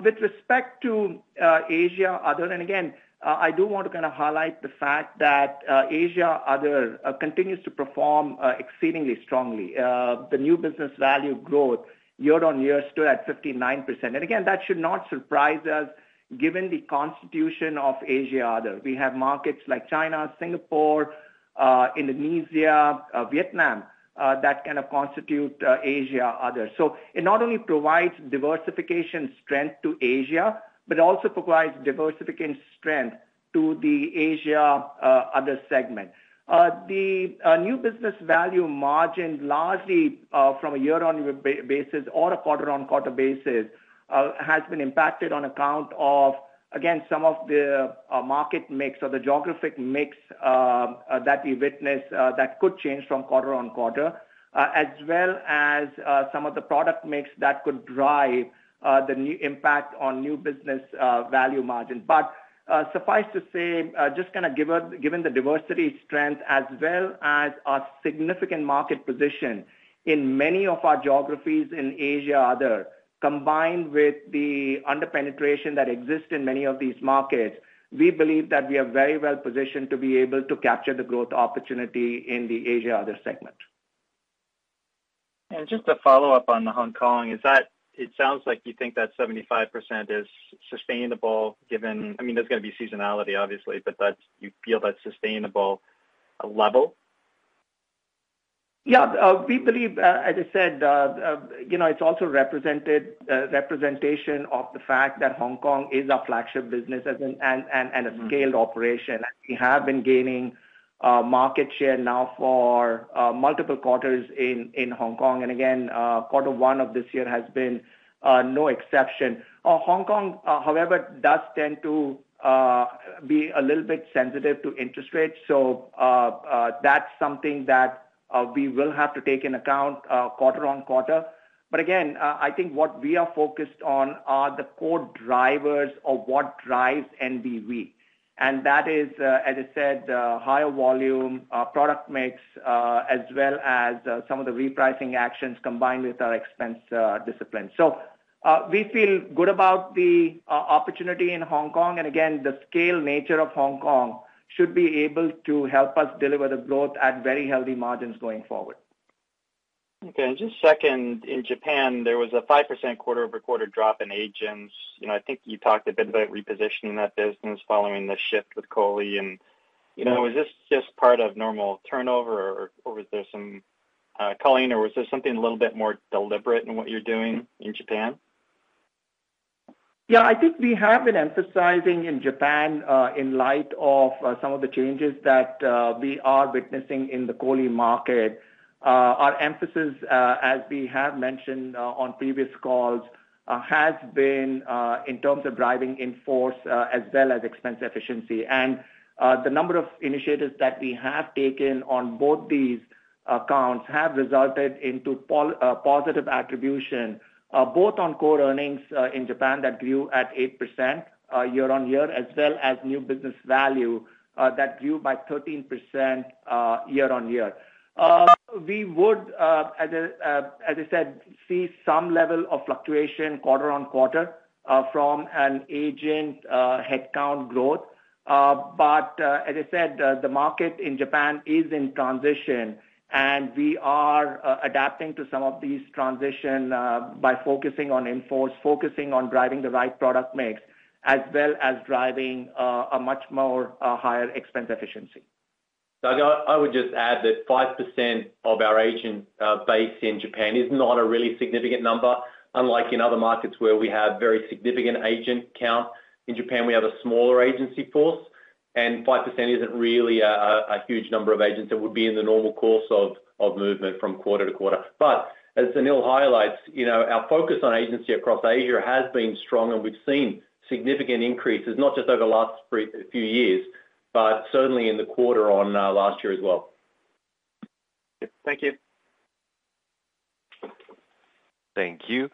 With respect to Asia other, and again, Uh, I do want to kind of highlight the fact that uh, Asia other uh, continues to perform exceedingly strongly. The new business value growth year on year stood at 59%. And again, that should not surprise us given the constitution of Asia Other. We have markets like China, Singapore, Indonesia, Vietnam that kind of constitute Asia Other. So it not only provides diversification strength to Asia, but also provides diversification strength to the Asia uh, Other segment. Uh, the uh, new business value margin, largely from a year-on-year basis or a quarter-on-quarter basis, has been impacted on account of, again, some of the market mix or the geographic mix that we witness that could change from quarter-on-quarter, as well as some of the product mix that could drive Uh, the new impact on new business uh, value margin. But uh, suffice to say, just kind of given the diversity strength as well as our significant market position in many of our geographies in Asia Other, combined with the under-penetration that exists in many of these markets, we believe that we are very well positioned to be able to capture the growth opportunity in the Asia Other segment. And just to follow up on the Hong Kong, it sounds like you think that 75% is sustainable given, I mean, there's going to be seasonality, obviously, but that you feel that's sustainable level? Yeah. Uh, we believe, uh, as I said, uh, you know, it's also represented representation of the fact that Hong Kong is a flagship business and a mm-hmm. scaled operation. We have been gaining Uh, market share now for uh, multiple quarters in Hong Kong. And again, uh, quarter one of this year has been no exception. Hong Kong, however, does tend to be a little bit sensitive to interest rates. So that's something that we will have to take into account quarter-on-quarter. But again, I think what we are focused on are the core drivers of what drives NBV. And that is, uh, as I said, uh, higher volume, uh, product mix, as well as some of the repricing actions combined with our expense discipline. So we feel good about the opportunity in Hong Kong. And again, the scale nature of Hong Kong should be able to help us deliver the growth at very healthy margins going forward. Okay. Just second, in Japan, there was a 5% quarter-over-quarter drop in agents. You know, I think you talked a bit about repositioning that business following the shift with COLI. And you know, was this just part of normal turnover, or was there some uh, culling, or was there something a little bit more deliberate in what you're doing in Japan? Yeah. I think we have been emphasizing in Japan uh, in light of uh, some of the changes that we are witnessing in the COLI market. Uh, our emphasis, uh, as we have mentioned uh, on previous calls, has been in terms of driving in force as well as expense efficiency. And the number of initiatives that we have taken on both these accounts have resulted in positive attribution, both on core earnings in Japan that grew at 8% year-on-year, as well as new business value that grew by 13% year-on-year. Um, We would, uh, uh, as I said, see some level of fluctuation quarter-on-quarter uh, from an agent headcount growth. But as I said, the market in Japan is in transition, and we are adapting to some of these transitions by focusing on in force, focusing on driving the right product mix, as well as driving a much more higher expense efficiency. Doug, I would just add that 5% of our agent uh, base in Japan is not a really significant number. Unlike in other markets where we have very significant agent count, in Japan, we have a smaller agency force, and 5% isn't really a huge number of agents that would be in the normal course of movement from quarter to quarter. But as Anil highlights, you know, our focus on agency across Asia has been strong, and we've seen significant increases, not just over the last few years, but certainly in the quarter on uh, last year as well. Thank you. Thank you.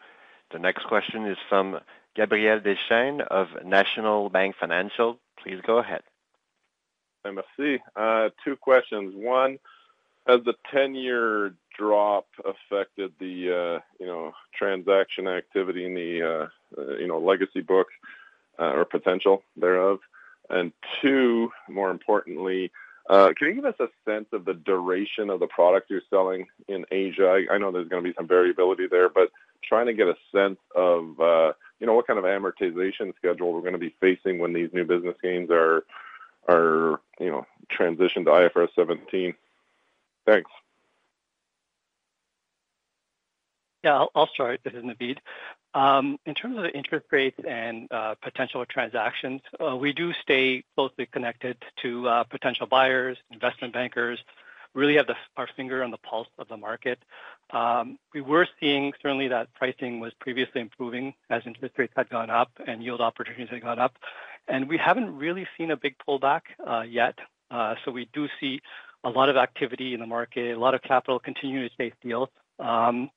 The next question is from Gabriel Dechaine of National Bank Financial. Please go ahead. Merci. Uh, two questions. One, has the 10-year drop affected the uh, transaction activity in the legacy book or potential thereof? And two, more importantly, uh, can you give us a sense of the duration of the product you're selling in Asia? I know there's going to be some variability there, but trying to get a sense of uh, you know, what kind of amortization schedule we're gonna be facing when these new business gains are, are, you know, transitioned to IFRS 17? Thanks. Yeah, I'll start. This is Naveed. Um, in terms of interest rates and uh, potential transactions, uh, we do stay closely connected to uh, potential buyers, investment bankers, really have our finger on the pulse of the market. Um, we were seeing certainly that pricing was previously improving as interest rates had gone up and yield opportunities had gone up, and we haven't really seen a big pullback yet. So we do see a lot of activity in the market, a lot of capital continuing to chase deals. And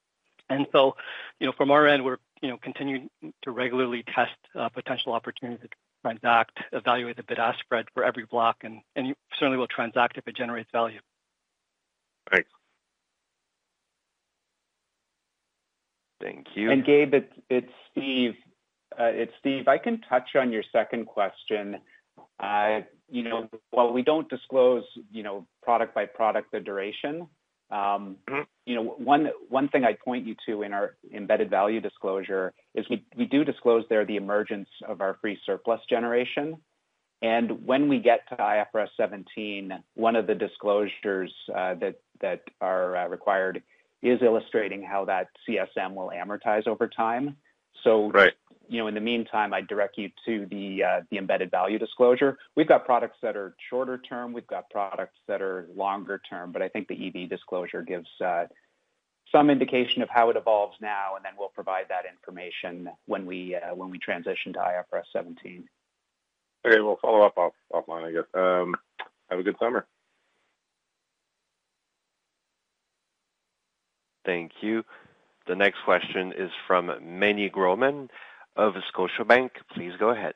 so, you know, from our end, we're, you know, continuing to regularly test uh, potential opportunities to transact, evaluate the bid-ask spread for every block, and and certainly will transact if it generates value. Thanks. Thank you. And Gabe, it's Steve. Uh, it's Steve. I can touch on your second question. Uh, you know, while we don't disclose, you know, product by product, the duration, Um, mm-hmm. you know, one one thing I'd point you to in our embedded value disclosure is we we do disclose there the emergence of our free surplus generation. And when we get to IFRS 17, one of the disclosures uh, that that are uh, required is illustrating how that CSM will amortize over time. So- Right. You know, in the meantime, I'd direct you to the uh, the embedded value disclosure. We've got products that are shorter term, we've got products that are longer term, but I think the EV disclosure gives uh, some indication of how it evolves now, and then we'll provide that information when we uh, when we transition to IFRS 17. Okay, we'll follow up offline, I guess. Um, have a good summer. Thank you. The next question is from Meny Grauman of Scotiabank. Please go ahead.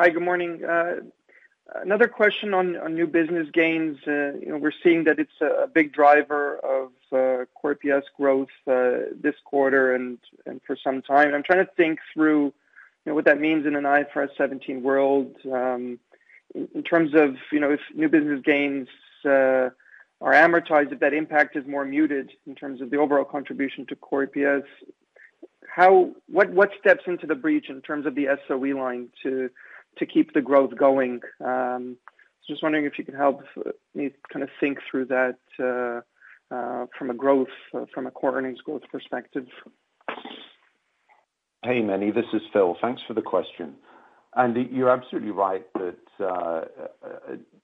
Hi, good morning. Uh, another question on new business gains. Uh, you know, we're seeing that it's a big driver of uh, core EPS growth this quarter and for some time. I'm trying to think through, you know, what that means in an IFRS 17 world, um, in terms of, you know, if new business gains are amortized, if that impact is more muted in terms of the overall contribution to core EPS. How what what steps into the breach in terms of the SOE line to to keep the growth going? Um, just wondering if you could help me kind of think through that uh, uh, from a growth uh, from a core earnings growth perspective. Hey, Meny, this is Phil. Thanks for the question. And you're absolutely right that uh,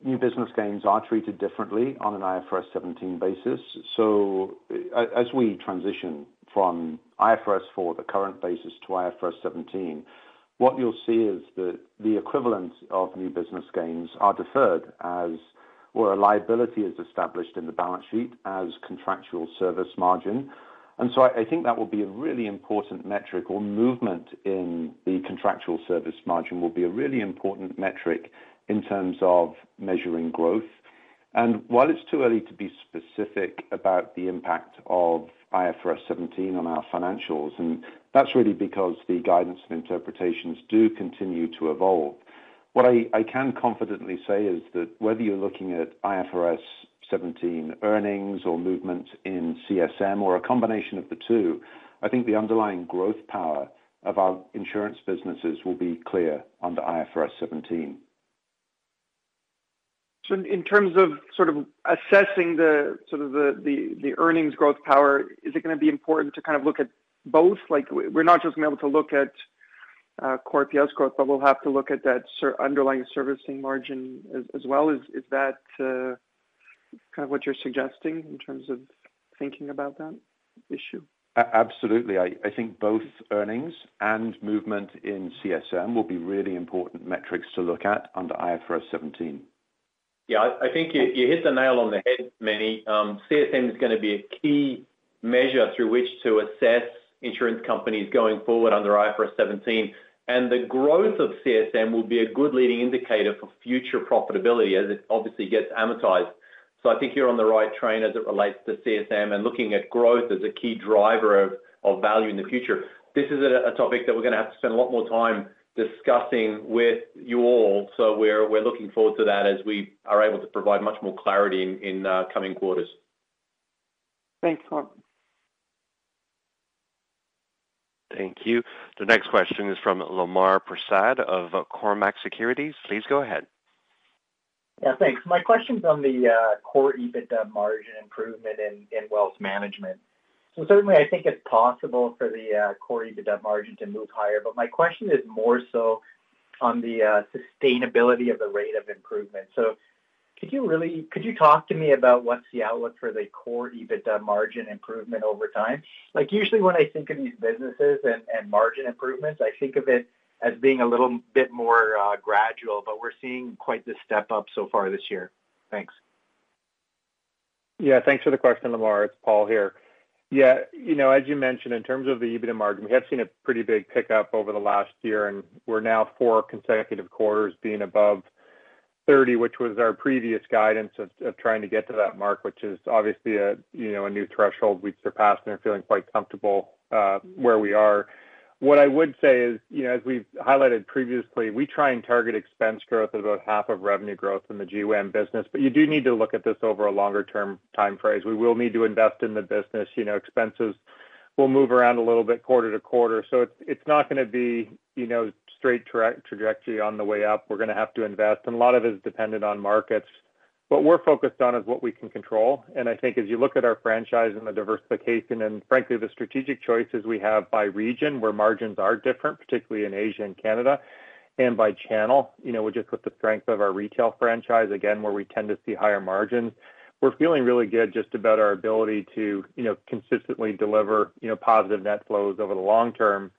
new business gains are treated differently on an IFRS 17 basis. So as we transition from IFRS 4, the current basis, to IFRS 17, what you'll see is that the equivalent of new business gains are deferred as where a liability is established in the balance sheet as contractual service margin. And so I think that will be a really important metric, or movement in the contractual service margin will be a really important metric in terms of measuring growth. And while it's too early to be specific about the impact of IFRS 17 on our financials, and that's really because the guidance and interpretations do continue to evolve. What I can confidently say is that whether you're looking at IFRS 17 earnings or movement in CSM or a combination of the two, I think the underlying growth power of our insurance businesses will be clear under IFRS 17. So in terms of sort of assessing the sort of the earnings growth power, is it gonna be important to kind of look at both? Like, we're not just gonna be able to look at uh, core EPS growth, but we'll have to look at that underlying servicing margin as well. Is that uh, kind of what you're suggesting in terms of thinking about that issue? Absolutely. I think both earnings and movement in CSM will be really important metrics to look at under IFRS 17. Yeah, I think you hit the nail on the head, Meny. Um, CSM is gonna be a key measure through which to assess insurance companies going forward under IFRS 17. And the growth of CSM will be a good leading indicator for future profitability as it obviously gets amortized. So I think you're on the right train as it relates to CSM and looking at growth as a key driver of value in the future. This is a topic that we're gonna have to spend a lot more time discussing with you all, so we're we're looking forward to that as we are able to provide much more clarity in uh, coming quarters. Thanks, Phil. Thank you. The next question is from Lemar Persaud of Cormark Securities. Please go ahead. Yeah, thanks. My question's on the uh, core EBITDA margin improvement in wealth management. So certainly, I think it's possible for the uh, core EBITDA margin to move higher, but my question is more so on the uh, sustainability of the rate of improvement. So could you really could you talk to me about what's the outlook for the core EBITDA margin improvement over time? Like, usually, when I think of these businesses and margin improvements, I think of it as being a little bit more uh, gradual, but we're seeing quite the step up so far this year. Thanks. Yeah, thanks for the question, Lemar. It's Paul here. Yeah, you know, as you mentioned, in terms of the EBITDA margin, we have seen a pretty big pickup over the last year, and we're now four consecutive quarters being above 30, which was our previous guidance of trying to get to that mark, which is obviously a you know a new threshold we've surpassed and are feeling quite comfortable uh, where we are. What I would say is, you know, as we've highlighted previously, we try and target expense growth at about half of revenue growth in the GWAM business, but you do need to look at this over a longer-term time frame. We will need to invest in the business. You know, expenses will move around a little bit quarter to quarter. So it's it's not going to be you know, straight trajectory on the way up. We're going to have to invest, and a lot of it is dependent on markets. What we're focused on is what we can control. And I think as you look at our franchise and the diversification and, frankly, the strategic choices we have by region where margins are different, particularly in Asia and Canada, and by channel, you know, just with the strength of our retail franchise, again, where we tend to see higher margins, we're feeling really good just about our ability to you know, consistently deliver you know, positive net flows over the long term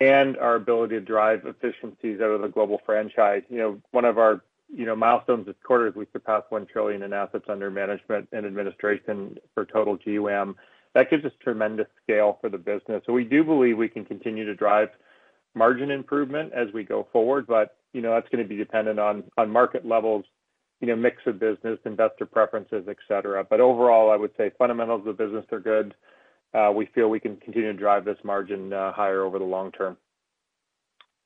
and our ability to drive efficiencies out of the global franchise. You know, one of our milestones this quarter is we surpassed 1 trillion in assets under management and administration for total GWAM. That gives us tremendous scale for the business. So we do believe we can continue to drive margin improvement as we go forward, but you know, that's going to be dependent on on market levels, you know, mix of business, investor preferences, etc. But overall, I would say fundamentals of the business are good. Uh, we feel we can continue to drive this margin uh, higher over the long term.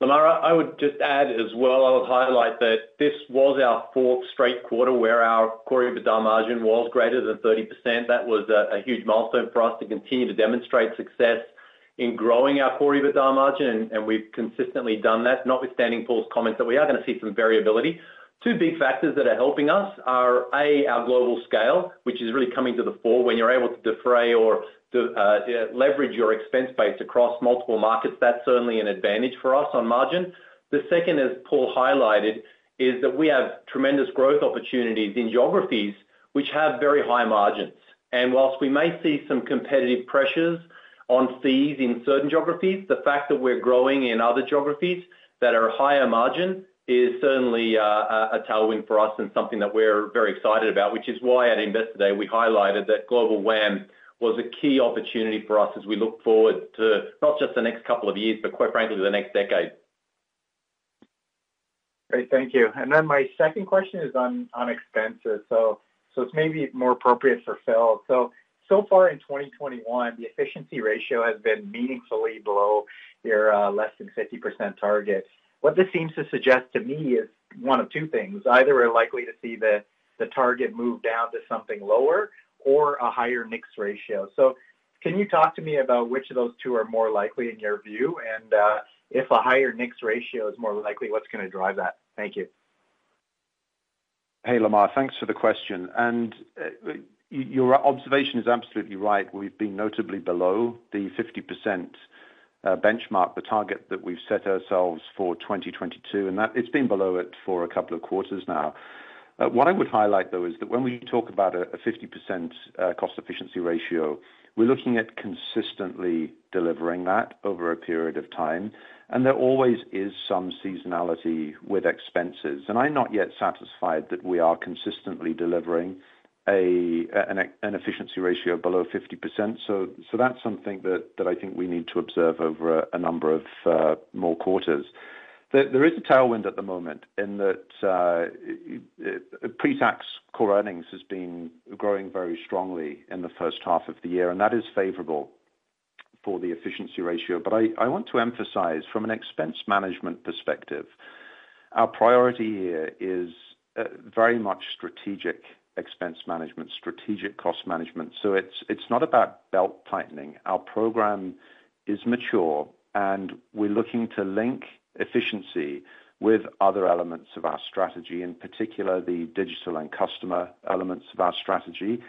Lemar, I would just add as well. I would highlight that this was our fourth straight quarter where our core EBITDA margin was greater than 30%. That was a huge milestone for us to continue to demonstrate success in growing our core EBITDA margin, and we've consistently done that, notwithstanding Paul's comments that we are going to see some variability. Two big factors that are helping us are, A, our global scale, which is really coming to the fore when you're able to defray or Uh, leverage your expense base across multiple markets. That's certainly an advantage for us on margin. The second, as Paul highlighted, is that we have tremendous growth opportunities in geographies which have very high margins. And while we may see some competitive pressures on fees in certain geographies, the fact that we're growing in other geographies that are higher margin is certainly uh, a tailwind for us and something that we're very excited about, which is why at Investor Day we highlighted that Global WAM was a key opportunity for us as we look forward to not just the next couple of years, but quite frankly, the next decade. Great. Thank you. And then my second question is on expenses. So it's maybe more appropriate for Phil. So so far in 2021, the efficiency ratio has been meaningfully below your uh, less than 50% target. What this seems to suggest to me is one of two things. Either we're likely to see the target move down to something lower or a higher NIX ratio. So can you talk to me about which of those two are more likely in your view? And uh, if a higher NIX ratio is more likely, what's going to drive that? Thank you. Hey, Lemar, thanks for the question. And uh, your observation is absolutely right. We've been notably below the 50% uh, benchmark, the target that we've set ourselves for 2022, and that it's been below it for a couple of quarters now. Uh, what I would highlight, though, is that when we talk about a 50% uh, cost efficiency ratio, we're looking at consistently delivering that over a period of time, and there always is some seasonality with expenses. And I'm not yet satisfied that we are consistently delivering an efficiency ratio below 50%. So so that's something that that I think we need to observe over a number of uh, more quarters. There is a tailwind at the moment in that uh, pre-tax core earnings has been growing very strongly in the first half of the year, and that is favorable for the efficiency ratio. But I want to emphasize, from an expense management perspective, our priority here is uh, very much strategic expense management, strategic cost management. So it's it's not about belt tightening. Our program is mature, and we're looking to link efficiency with other elements of our strategy, in particular, the digital and customer elements of our strategy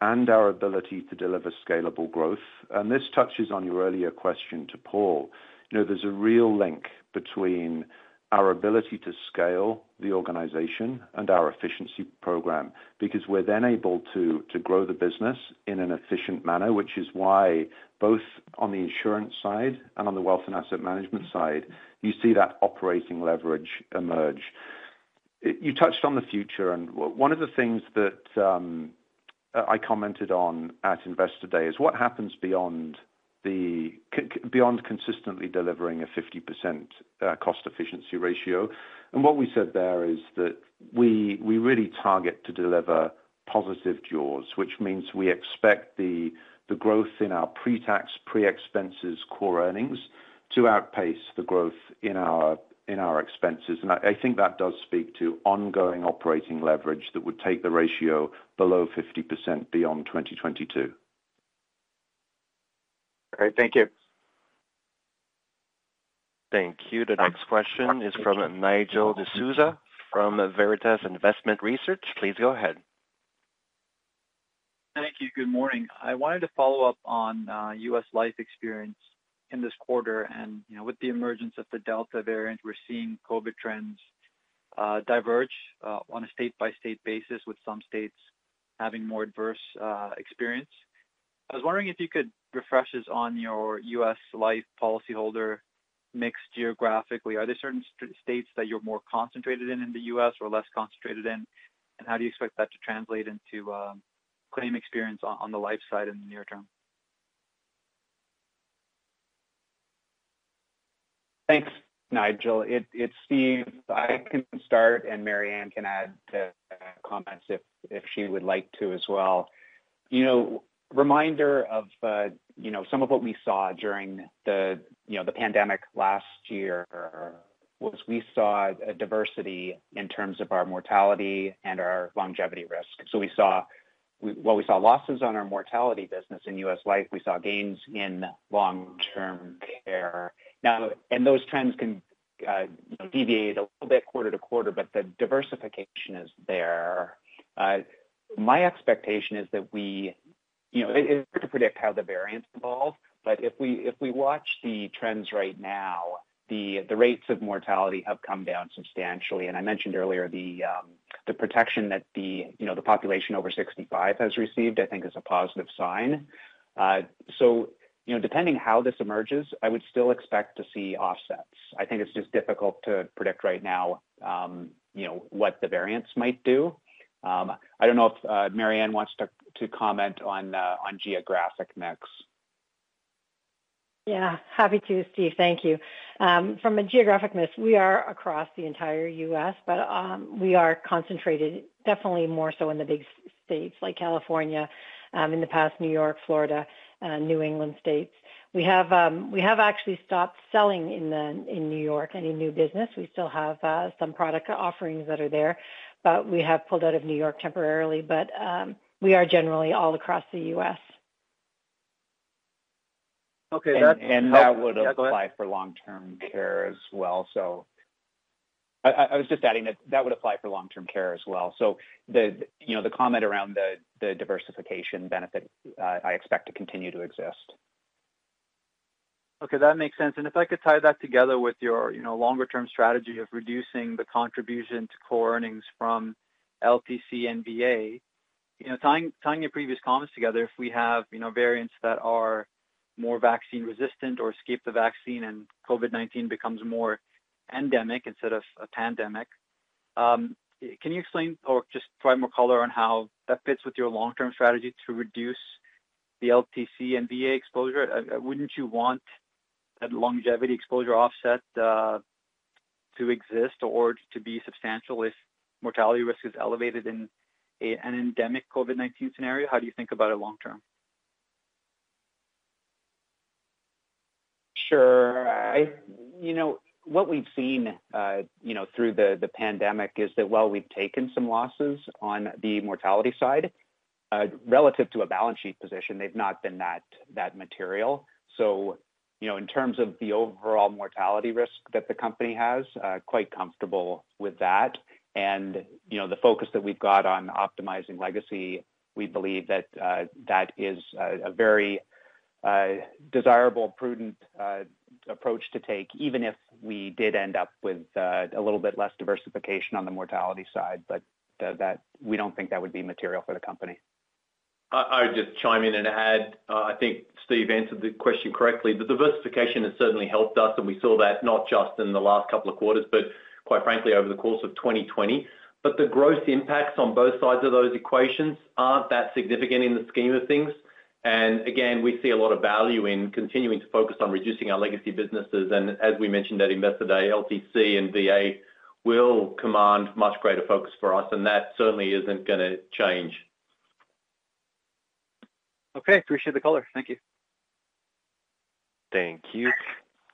and our ability to deliver scalable growth. And this touches on your earlier question to Paul. You know, there's a real link between our ability to scale the organization and our efficiency program because we're then able to to grow the business in an efficient manner, which is why both on the insurance side and on the wealth and asset management side, you see that operating leverage emerge. You touched on the future, and one of the things that um, I commented on at Investor Day is what happens beyond consistently delivering a 50% uh, cost efficiency ratio. And what we said there is that we we really target to deliver positive jaws, which means we expect the the growth in our pre-tax, pre-expenses core earnings to outpace the growth in our in our expenses. And I think that does speak to ongoing operating leverage that would take the ratio below 50% beyond 2022. Great. Thank you. Thank you. The next question is from Nigel D'Souza from Veritas Investment Research. Please go ahead. Thank you. Good morning. I wanted to follow up on uh, U.S. life experience in this quarter. And you know, with the emergence of the Delta variant, we're seeing COVID trends uh, diverge uh, on a state-by-state basis, with some states having more adverse experience. I was wondering if you could refresh us on your U.S. life policyholder mix geographically. Are there certain states that you're more concentrated in in the U.S. or less concentrated in? And how do you expect that to translate into um, claim experience on the life side in the near term? Thanks, Nigel. It's Steve. I can start, and Marianne can add uh, comments if she would like to as well. You know, reminder of uh, you know, some of what we saw during the you know, the pandemic last year was we saw a diversity in terms of our mortality and our longevity risk. So we saw we, while we saw losses on our mortality business in U.S. Life, we saw gains in long-term care. Now, and those trends can uh, deviate a little bit quarter to quarter, but the diversification is there. Uh, my expectation is that we you know, it's hard to predict how the variants evolve, but if we if we watch the trends right now, the the rates of mortality have come down substantially. And I mentioned earlier the um, the protection that the you know the population over 65 has received, I think is a positive sign. Uh, so you know, depending how this emerges, I would still expect to see offsets. I think it's just difficult to predict right now, um, you know, what the variants might do. Um, I don't know if uh, Marianne wants to comment uh, on geographic mix. Yeah, happy to, Steve. Thank you. Um, from a geographic mix, we are across the entire U.S., but um, we are concentrated definitely more so in the big states like California, um, in the past, New York, Florida, New England states. We have actually stopped selling in New York any new business. We still have uh, some product offerings that are there, but we have pulled out of New York temporarily. We are generally all across the U.S. Okay. And that would apply for long-term care as well. So I was just adding that that would apply for long-term care as well. So the You know, the comment around the the diversification benefit, uh, I expect to continue to exist. Okay, that makes sense. And if I could tie that together with your, you know, longer term strategy of reducing the contribution to core earnings from LTC and VA. You know, tying your previous comments together, if we have, you know, variants that are more vaccine resistant or escape the vaccine and COVID-19 becomes more endemic instead of a pandemic, um, can you explain or just provide more color on how that fits with your long-term strategy to reduce the LTC and VA exposure? Uh, uh, wouldn't you want that longevity exposure offset uh, to exist or to be substantial if mortality risk is elevated in an endemic COVID-19 scenario? How do you think about it long term? Sure. You know, what we've seen, uh, you know, through the the pandemic is that while we've taken some losses on the mortality side, uh, relative to a balance sheet position, they've not been that that material. So, you know, in terms of the overall mortality risk that the company has, uh, quite comfortable with that. And you know, the focus that we've got on optimizing legacy, we believe that uh, that is a very uh, desirable, prudent uh, approach to take, even if we did end up with a little bit less diversification on the mortality side. But that we don't think that would be material for the company. I would just chime in and add, I think Steve answered the question correctly. The diversification has certainly helped us, and we saw that not just in the last couple of quarters, but quite frankly, over the course of 2020. But the gross impacts on both sides of those equations aren't that significant in the scheme of things. And again, we see a lot of value in continuing to focus on reducing our legacy businesses. And as we mentioned at Investor Day, LTC and VA will command much greater focus for us, and that certainly isn't going to change. Okay. Appreciate the color. Thank you. Thank you.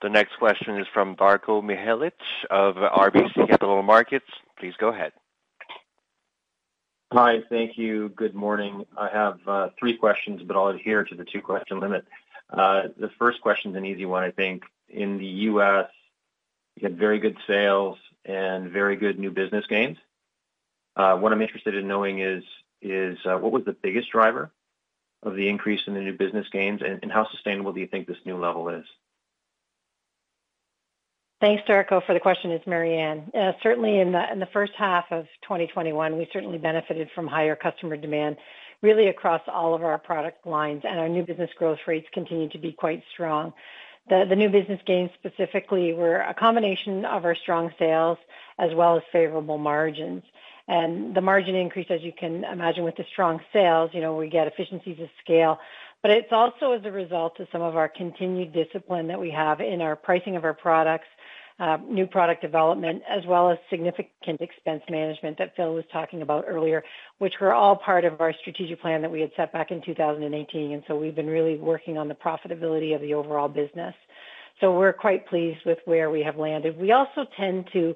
The next question is from Darko Mihelic of RBC Capital Markets. Please go ahead. Hi. Thank you. Good morning. I have uh, three questions, but I'll adhere to the two-question limit. Uh, the first question is an easy one, I think. In the U.S., you had very good sales and very good new business gains. Uh, what I'm interested in knowing is what was the biggest driver of the increase in the new business gains, and how sustainable do you think this new level is? Thanks, Darko, for the question. It's Marianne. Uh, certainly, in the in the first half of 2021, we certainly benefited from higher customer demand, really across all of our product lines, and our new business growth rates continue to be quite strong. The, The new business gains specifically were a combination of our strong sales as well as favorable margins. And the margin increase, as you can imagine, with the strong sales, you know, we get efficiencies of scale. But it's also as a result of some of our continued discipline that we have in our pricing of our products, Um, new product development, as well as significant expense management that Phil was talking about earlier, which were all part of our strategic plan that we had set back in 2018. And so we've been really working on the profitability of the overall business. So we're quite pleased with where we have landed. We also tend to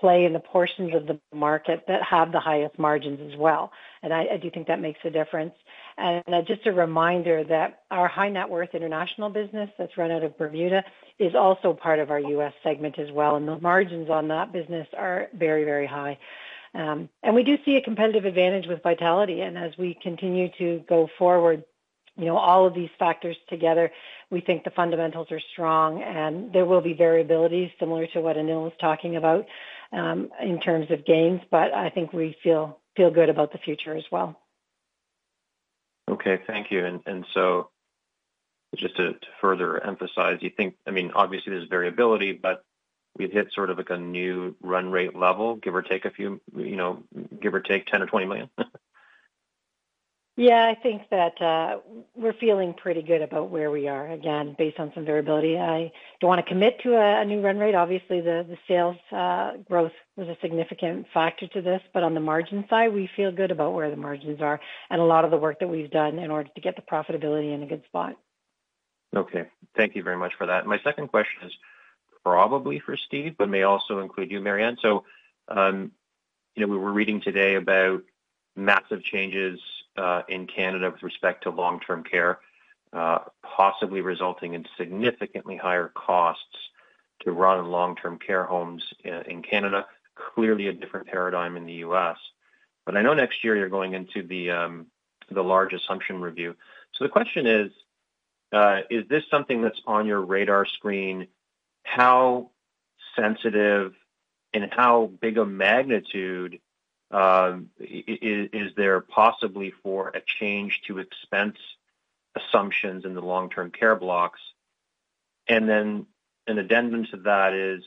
play in the portions of the market that have the highest margins as well. And I do think that makes a difference. And just a reminder that our high-net-worth international business that's run out of Bermuda is also part of our U.S. segment as well. And the margins on that business are very, very high. Um, And we do see a competitive advantage with Vitality. And as we continue to go forward, you know, all of these factors together, we think the fundamentals are strong, and there will be variability similar to what Anil was talking about um, in terms of gains. But I think we feel feel good about the future as well. Okay. Thank you. And so just to further emphasize, you think, I mean, obviously, there's variability, but we've hit sort of like a new run rate level, give or take a few, you know, give or take 10 or 20 million? Yeah. I think that uh, we're feeling pretty good about where we are, again, based on some variability. I don't want to commit to a a new run rate. Obviously, the the sales uh, growth was a significant factor to this. But on the margin side, we feel good about where the margins are and a lot of the work that we've done in order to get the profitability in a good spot. Okay. Thank you very much for that. My second question is probably for Steve, but may also include you, Marianne. So um, you know, we were reading today about massive changes Uh, in Canada with respect to long-term care, uh, possibly resulting in significantly higher costs to run long-term care homes in Canada. Clearly, a different paradigm in the U.S. But I know next year you're going into the um, large assumption review. So the question is, uh, is this something that's on your radar screen? How sensitive and how big a magnitude Um, is there possibly for a change to expense assumptions in the long-term care blocks? And then an addendum to that is,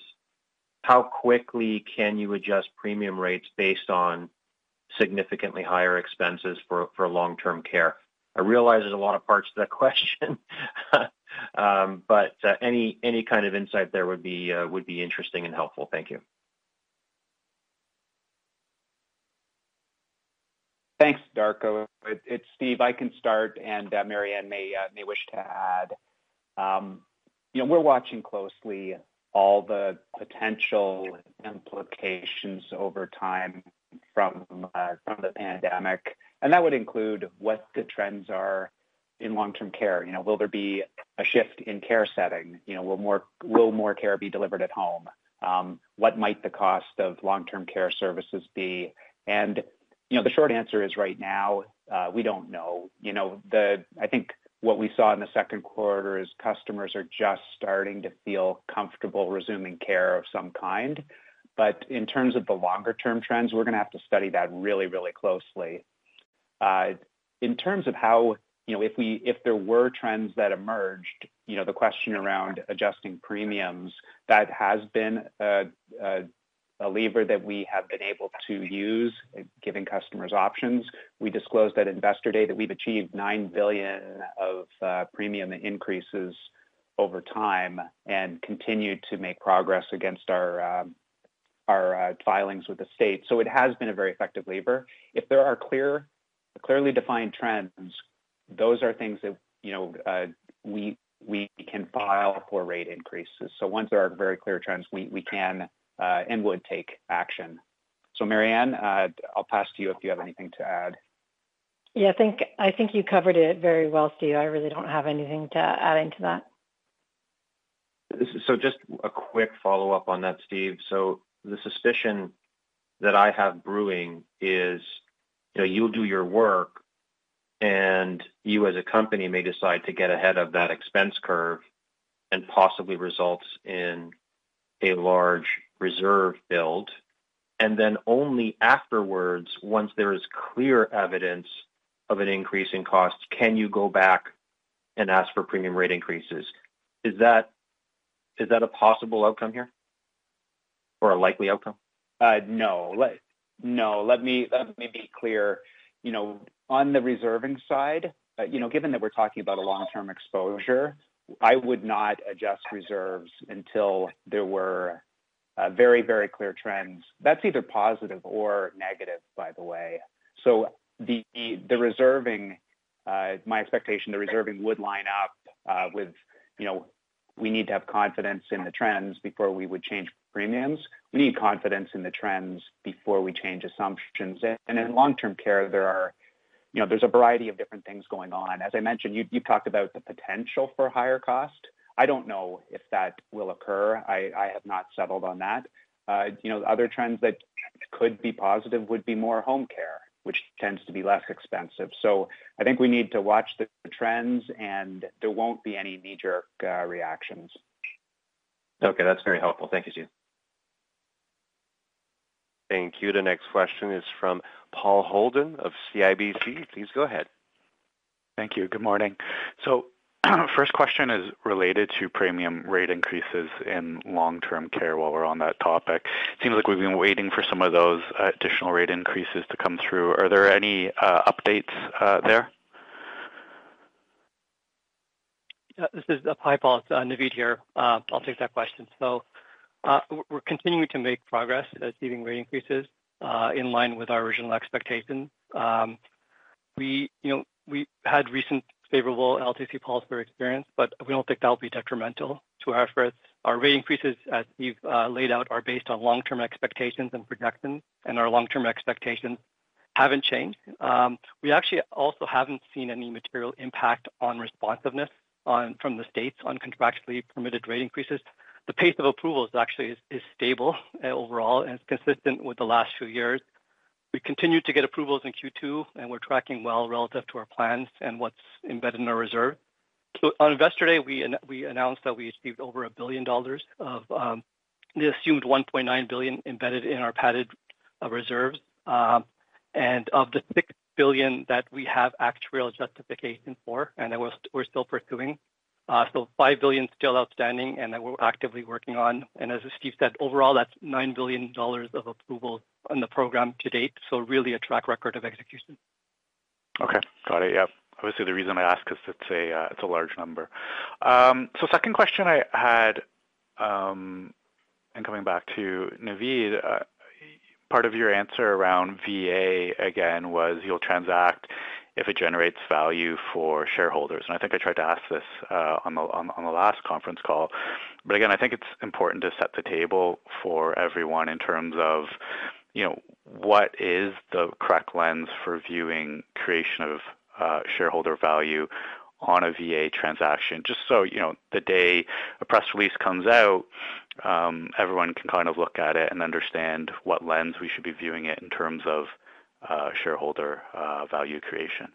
how quickly can you adjust premium rates based on significantly higher expenses for long-term care? I realize there's a lot of parts to that question, um, but uh, any kind of insight there would be uh would be interesting and helpful. Thank you. Thanks, Darko. It's Steve. I can start, and uh, Marianne may uh, may wish to add. Um, you know, we're watching closely all the potential implications over time from uh, from the pandemic. And that would include what the trends are in long-term care? You know, will there be a shift in care setting? You know, will more care be delivered at home? Um, what might the cost of long-term care services be? And, you know, the short answer is right now, uh, we don't know. You know, I think what we saw in the second quarter is customers are just starting to feel comfortable resuming care of some kind. But in terms of the longer-term trends, we're gonna have to study that really, really closely. Uh, in terms of how, you know, if there were trends that emerged, you know, the question around adjusting premiums, that has been a lever that we have been able to use, giving customers options. We disclosed at Investor Day that we've achieved 9 billion of uh, premium increases over time and continue to make progress against our um, uh, filings with the state. So it has been a very effective lever. If there are clearly defined trends, those are things that, you know, uh, we can file for rate increases. So once there are very clear trends, we can and would take action. So Marianne, uh, I'll pass to you if you have anything to add. Yeah, I think you covered it very well, Steve. I really don't have anything to add into that. So just a quick follow-up on that, Steve. So the suspicion that I have brewing is, you know, you'll do your work, and you, as a company, may decide to get ahead of that expense curve and possibly results in a large reserve build. And then only afterwards, once there is clear evidence of an increase in costs, can you go back and ask for premium rate increases. Is that is that a possible outcome here or a likely outcome? Uh, no. Let me be clear. You know, on the reserving side, uh, you know, given that we're talking about a long-term exposure, I would not adjust reserves until there were very, very clear trends. That's either positive or negative, by the way. So the the reserving, uh, my expectation, the reserving would line up uh, with, you know, we need to have confidence in the trends before we would change premiums. We need confidence in the trends before we change assumptions. And in long-term care, there are, you know, there's a variety of different things going on. As I mentioned, you, you talked about the potential for higher cost. I don't know if that will occur. I have not settled on that. Uh, you know, other trends that could be positive would be more home care, which tends to be less expensive. So I think we need to watch the trends, and there won't be any knee-jerk uh, reactions. Okay, that's very helpful. Thank you, Steve. Thank you. The next question is from Paul Holden of CIBC. Please go ahead. Thank you. Good morning. So, first question is related to premium rate increases in long-term care while we're on that topic. It Seems like we've been waiting for some of those uh, additional rate increases to come through. Are there any uh, updates uh, there? This is hi, Paul. It's Naveed here. I'll take that question. So, we're continuing to make progress achieving rate increases in line with our original expectations. Um, know, we had recent favorable LTC policy experience, but we don't think that will be detrimental to our efforts. Our rate increases, as we've uh, laid out, are based on long-term expectations and projections, and our long-term expectations haven't changed. Um, we actually also haven't seen any material impact on responsiveness from the states on contractually permitted rate increases. The pace of approvals actually is stable uh, overall, and it's consistent with the last few years. We continued to get approvals in Q2, and we're tracking well relative to our plans and what's embedded in our reserve. On Investor Day, we announced that we achieved over 1 billion dollars of um, the assumed 1.9 billion embedded in our padded uh, reserves. Um, and of the 6 billion that we have actuarial justification for, and that we're still pursuing. Uh, so 5 billion still outstanding, and that we're actively working on. And as Steve said, overall, that's 9 billion dollars of approval on the program to date, so really a track record of execution. Okay, got it. Yeah. Obviously, the reason I ask is it's a, uh, it's a large number. Um, so second question I had, um, and coming back to Naveed, uh, part of your answer around VA, again, was you'll transact if it generates value for shareholders. And I think I tried to ask this uh on the on on the last conference call. But again, I think it's important to set the table for everyone in terms of, you know, what is the correct lens for viewing creation of shareholder value on a VA transaction, just so you know the day a press release comes out, um, everyone can kind of look at it and understand what lens we should be viewing it in terms of uh, shareholder uh, value creation.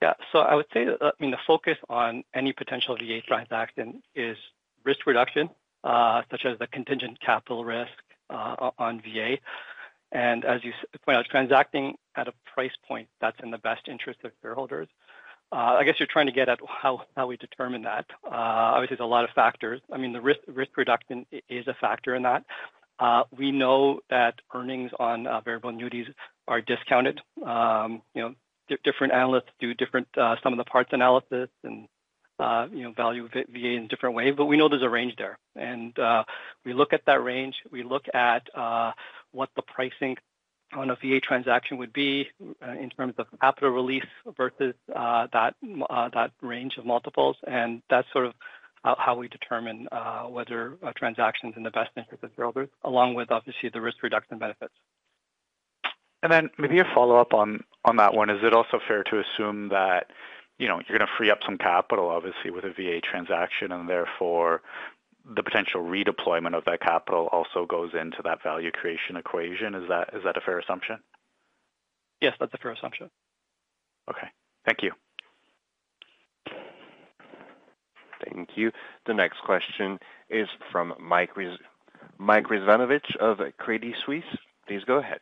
Yeah. So I would say, that, I mean, the focus on any potential VA transaction is risk reduction, uh, such as the contingent capital risk uh, on VA. And as you point out, transacting at a price point that's in the best interest of shareholders. Uh, I guess you're trying to get at how, how we determine that. Uh, obviously, there's a lot of factors. I mean, the risk, risk reduction is a factor in that. Uh, we know that earnings on uh, variable annuities are discounted. Um, you know, different analysts do different uh, sum of the parts analysis and uh, you know value VA in different ways, but we know there's a range there, and uh, we look at that range. We look at uh, what the pricing on a VA transaction would be uh, in terms of capital release versus uh, that uh, that range of multiples, and that's sort of how we determine whether a transaction is in the best interest of shareholders, along with obviously the risk reduction benefits. And then maybe a follow-up on on that one. Is it also fair to assume that, you know, you're gonna free up some capital, obviously, with a VA transaction, and therefore the potential redeployment of that capital also goes into that value creation equation? Is that is that a fair assumption? Yes, that's a fair assumption. Okay. Thank you. Thank you. The next question is from Mike Rizvanovic of Credit Suisse. Please go ahead.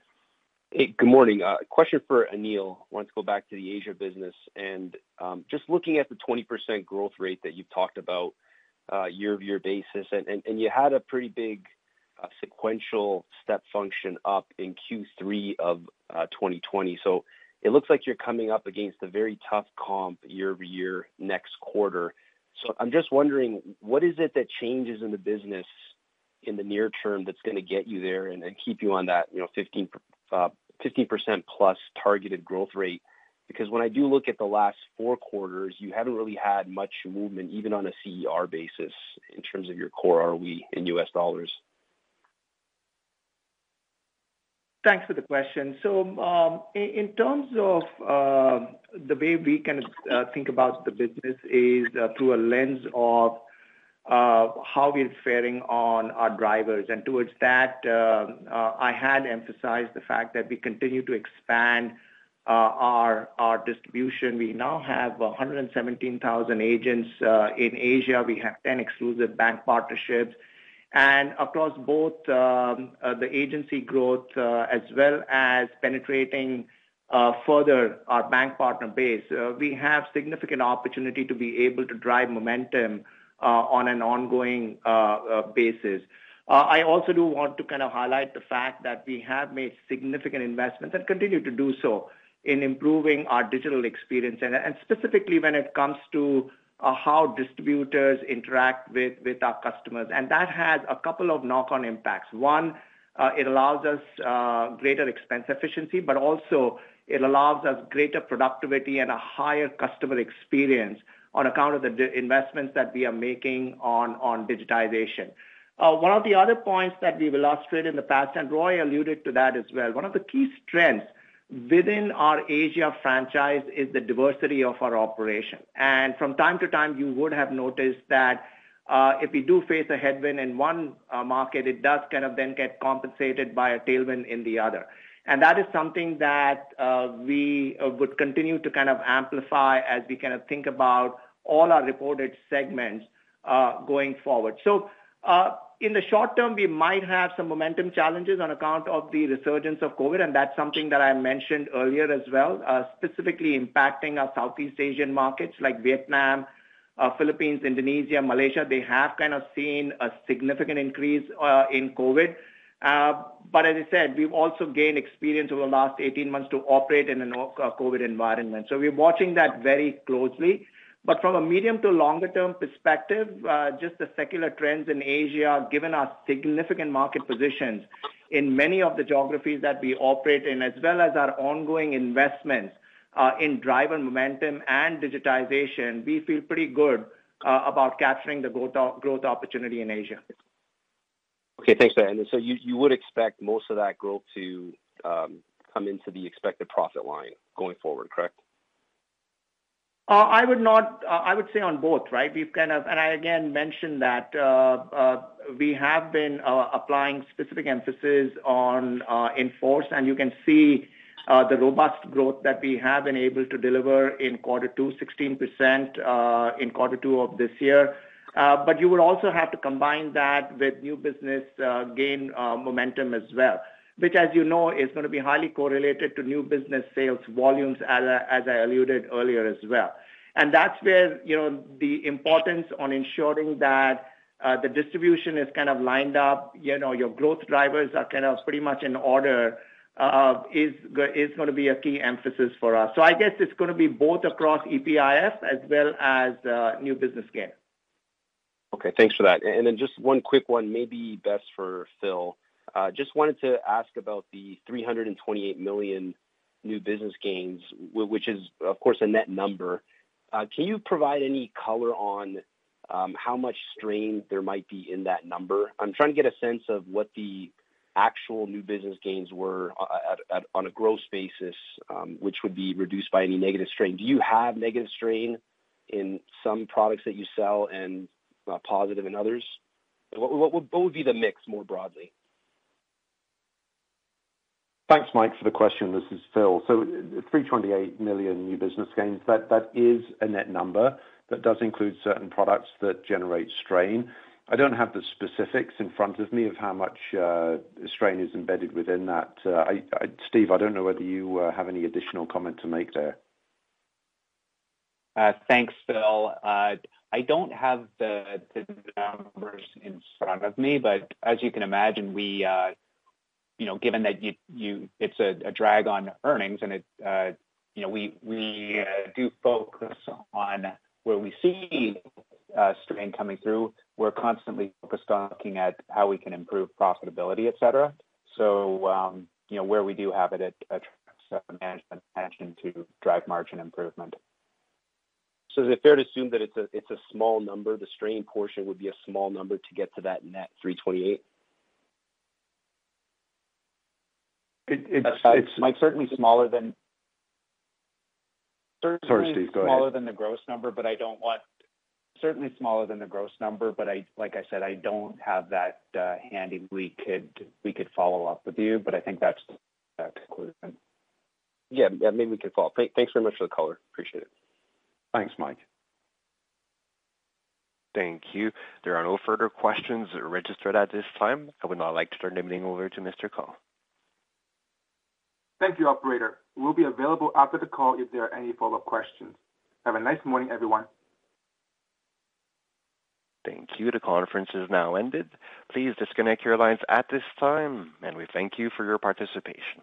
Hey, good morning. Uh, question for Anil. I want to go back to the Asia business and um, just looking at the 20% growth rate that you've talked about uh, year-over-year basis, and, you had a pretty big uh, sequential step function up in Q3 of uh, 2020. So it looks like you're coming up against a very tough comp year-over-year next quarter. So I'm just wondering, what is it that changes in the business in the near term that's going to get you there and, keep you on that, you know, 15 uh, 15% plus targeted growth rate? Because when I do look at the last four quarters, you haven't really had much movement, even on a CER basis, in terms of your core ROE in U.S. dollars. Thanks for the question. So, um, in terms of uh, the way we kind of uh, think about the business is uh, through a lens of how we're faring on our drivers. And towards that, uh, uh, I had emphasized the fact that we continue to expand our our distribution. We now have 117,000 agents in Asia. We have 10 exclusive bank partnerships. And across both um, the agency growth as well as penetrating further our bank partner base, we have significant opportunity to be able to drive momentum uh, Uh, on an ongoing uh, uh, basis. Uh, I also do want to kind of highlight the fact that we have made significant investments and continue to do so in improving our digital experience, and specifically when it comes to uh, how distributors interact with our customers. And that has a couple of knock-on impacts. One, it allows us greater expense efficiency, but also it allows us greater productivity and a higher customer experience on account of the investments that we are making on digitization. Uh, one of the other points that we've illustrated in the past, and Roy alluded to that as well, one of the key strengths within our Asia franchise is the diversity of our operation. And from time to time, you would have noticed that uh, if we do face a headwind in one uh, market, it does kind of then get compensated by a tailwind in the other. And that is something that we would continue to kind of amplify as we kind of think about all our reported segments uh, going forward. So, uh, in the short term, we might have some momentum challenges on account of the resurgence of COVID, and that's something that I mentioned earlier as well, uh, specifically impacting our Southeast Asian markets like Vietnam, Philippines, Indonesia, Malaysia. They have kind of seen a significant increase in COVID. But as I said, we've also gained experience over the last 18 months to operate in a COVID environment. So we're watching that very closely. But from a medium to longer term perspective, uh, just the secular trends in Asia, given our significant market positions in many of the geographies that we operate in, as well as our ongoing investments uh, in driver momentum and digitization, we feel pretty good uh, about capturing the growth opportunity in Asia. Okay, thanks for. And so you, you would expect most of that growth to um, come into the expected profit line going forward, correct? Uh, I would not. Uh, I would say on both, right? We've kind of, and I again mentioned that uh, we have been applying specific emphasis on in-force, and you can see the robust growth that we have been able to deliver in quarter two, 16% in quarter two of this year. But you would also have to combine that with new business gain momentum as well, which, as you know, is going to be highly correlated to new business sales volumes, as I alluded earlier as well. And that's where you know, the importance on ensuring that uh, the distribution is kind of lined up, you know, your growth drivers are kind of pretty much in order, uh, is is going to be a key emphasis for us. So I guess it's going to be both across EPIF as well as uh, new business gain. Okay. Thanks for that. And then just one quick one, maybe best for Phil. Uh, just wanted to ask about the 328 million new business gains, which is, of course, a net number. Uh, can you provide any color on um, how much strain there might be in that number? I'm trying to get a sense of what the actual new business gains were uh, on a gross basis, um, which would be reduced by any negative strain. Do you have negative strain in some products that you sell and positive in others? What would be the mix more broadly? Thanks, Mike, for the question. This is Phil. So 328 million new business gains, that is a net number that does include certain products that generate strain. I don't have the specifics in front of me of how much uh, strain is embedded within that. Uh, Steve, I don't know whether you uh, have any additional comment to make there. Thanks, Phil. I don't have the numbers in front of me, but as you can imagine, given that you you it's a drag on earnings and it, uh, you know, we we uh, do focus on where we see uh, strain coming through, we're constantly focused on looking at how we can improve profitability, et cetera. So um, you know, where we do have it, it attracts management attention to drive margin improvement. So is it fair to assume that it's a it's a small number? The strain portion would be a small number to get to that net 328? It's Mike, certainly smaller than. Sorry, Steve. Go ahead. Smaller than the gross number, but I don't want certainly smaller than the gross number, but I like I said, I don't have that uh, handy. We could follow up with you, but I think that's the conclusion. Yeah. Yeah. Maybe we can follow up. Thanks very much for the color. Appreciate it. Thanks, Mike. Thank you. There are no further questions registered at this time. I would now like to turn the meeting over to Mr. Ko. Thank you, Operator. We'll be available after the call if there are any follow-up questions. Have a nice morning, everyone. Thank you. The conference is now ended. Please disconnect your lines at this time, and we thank you for your participation.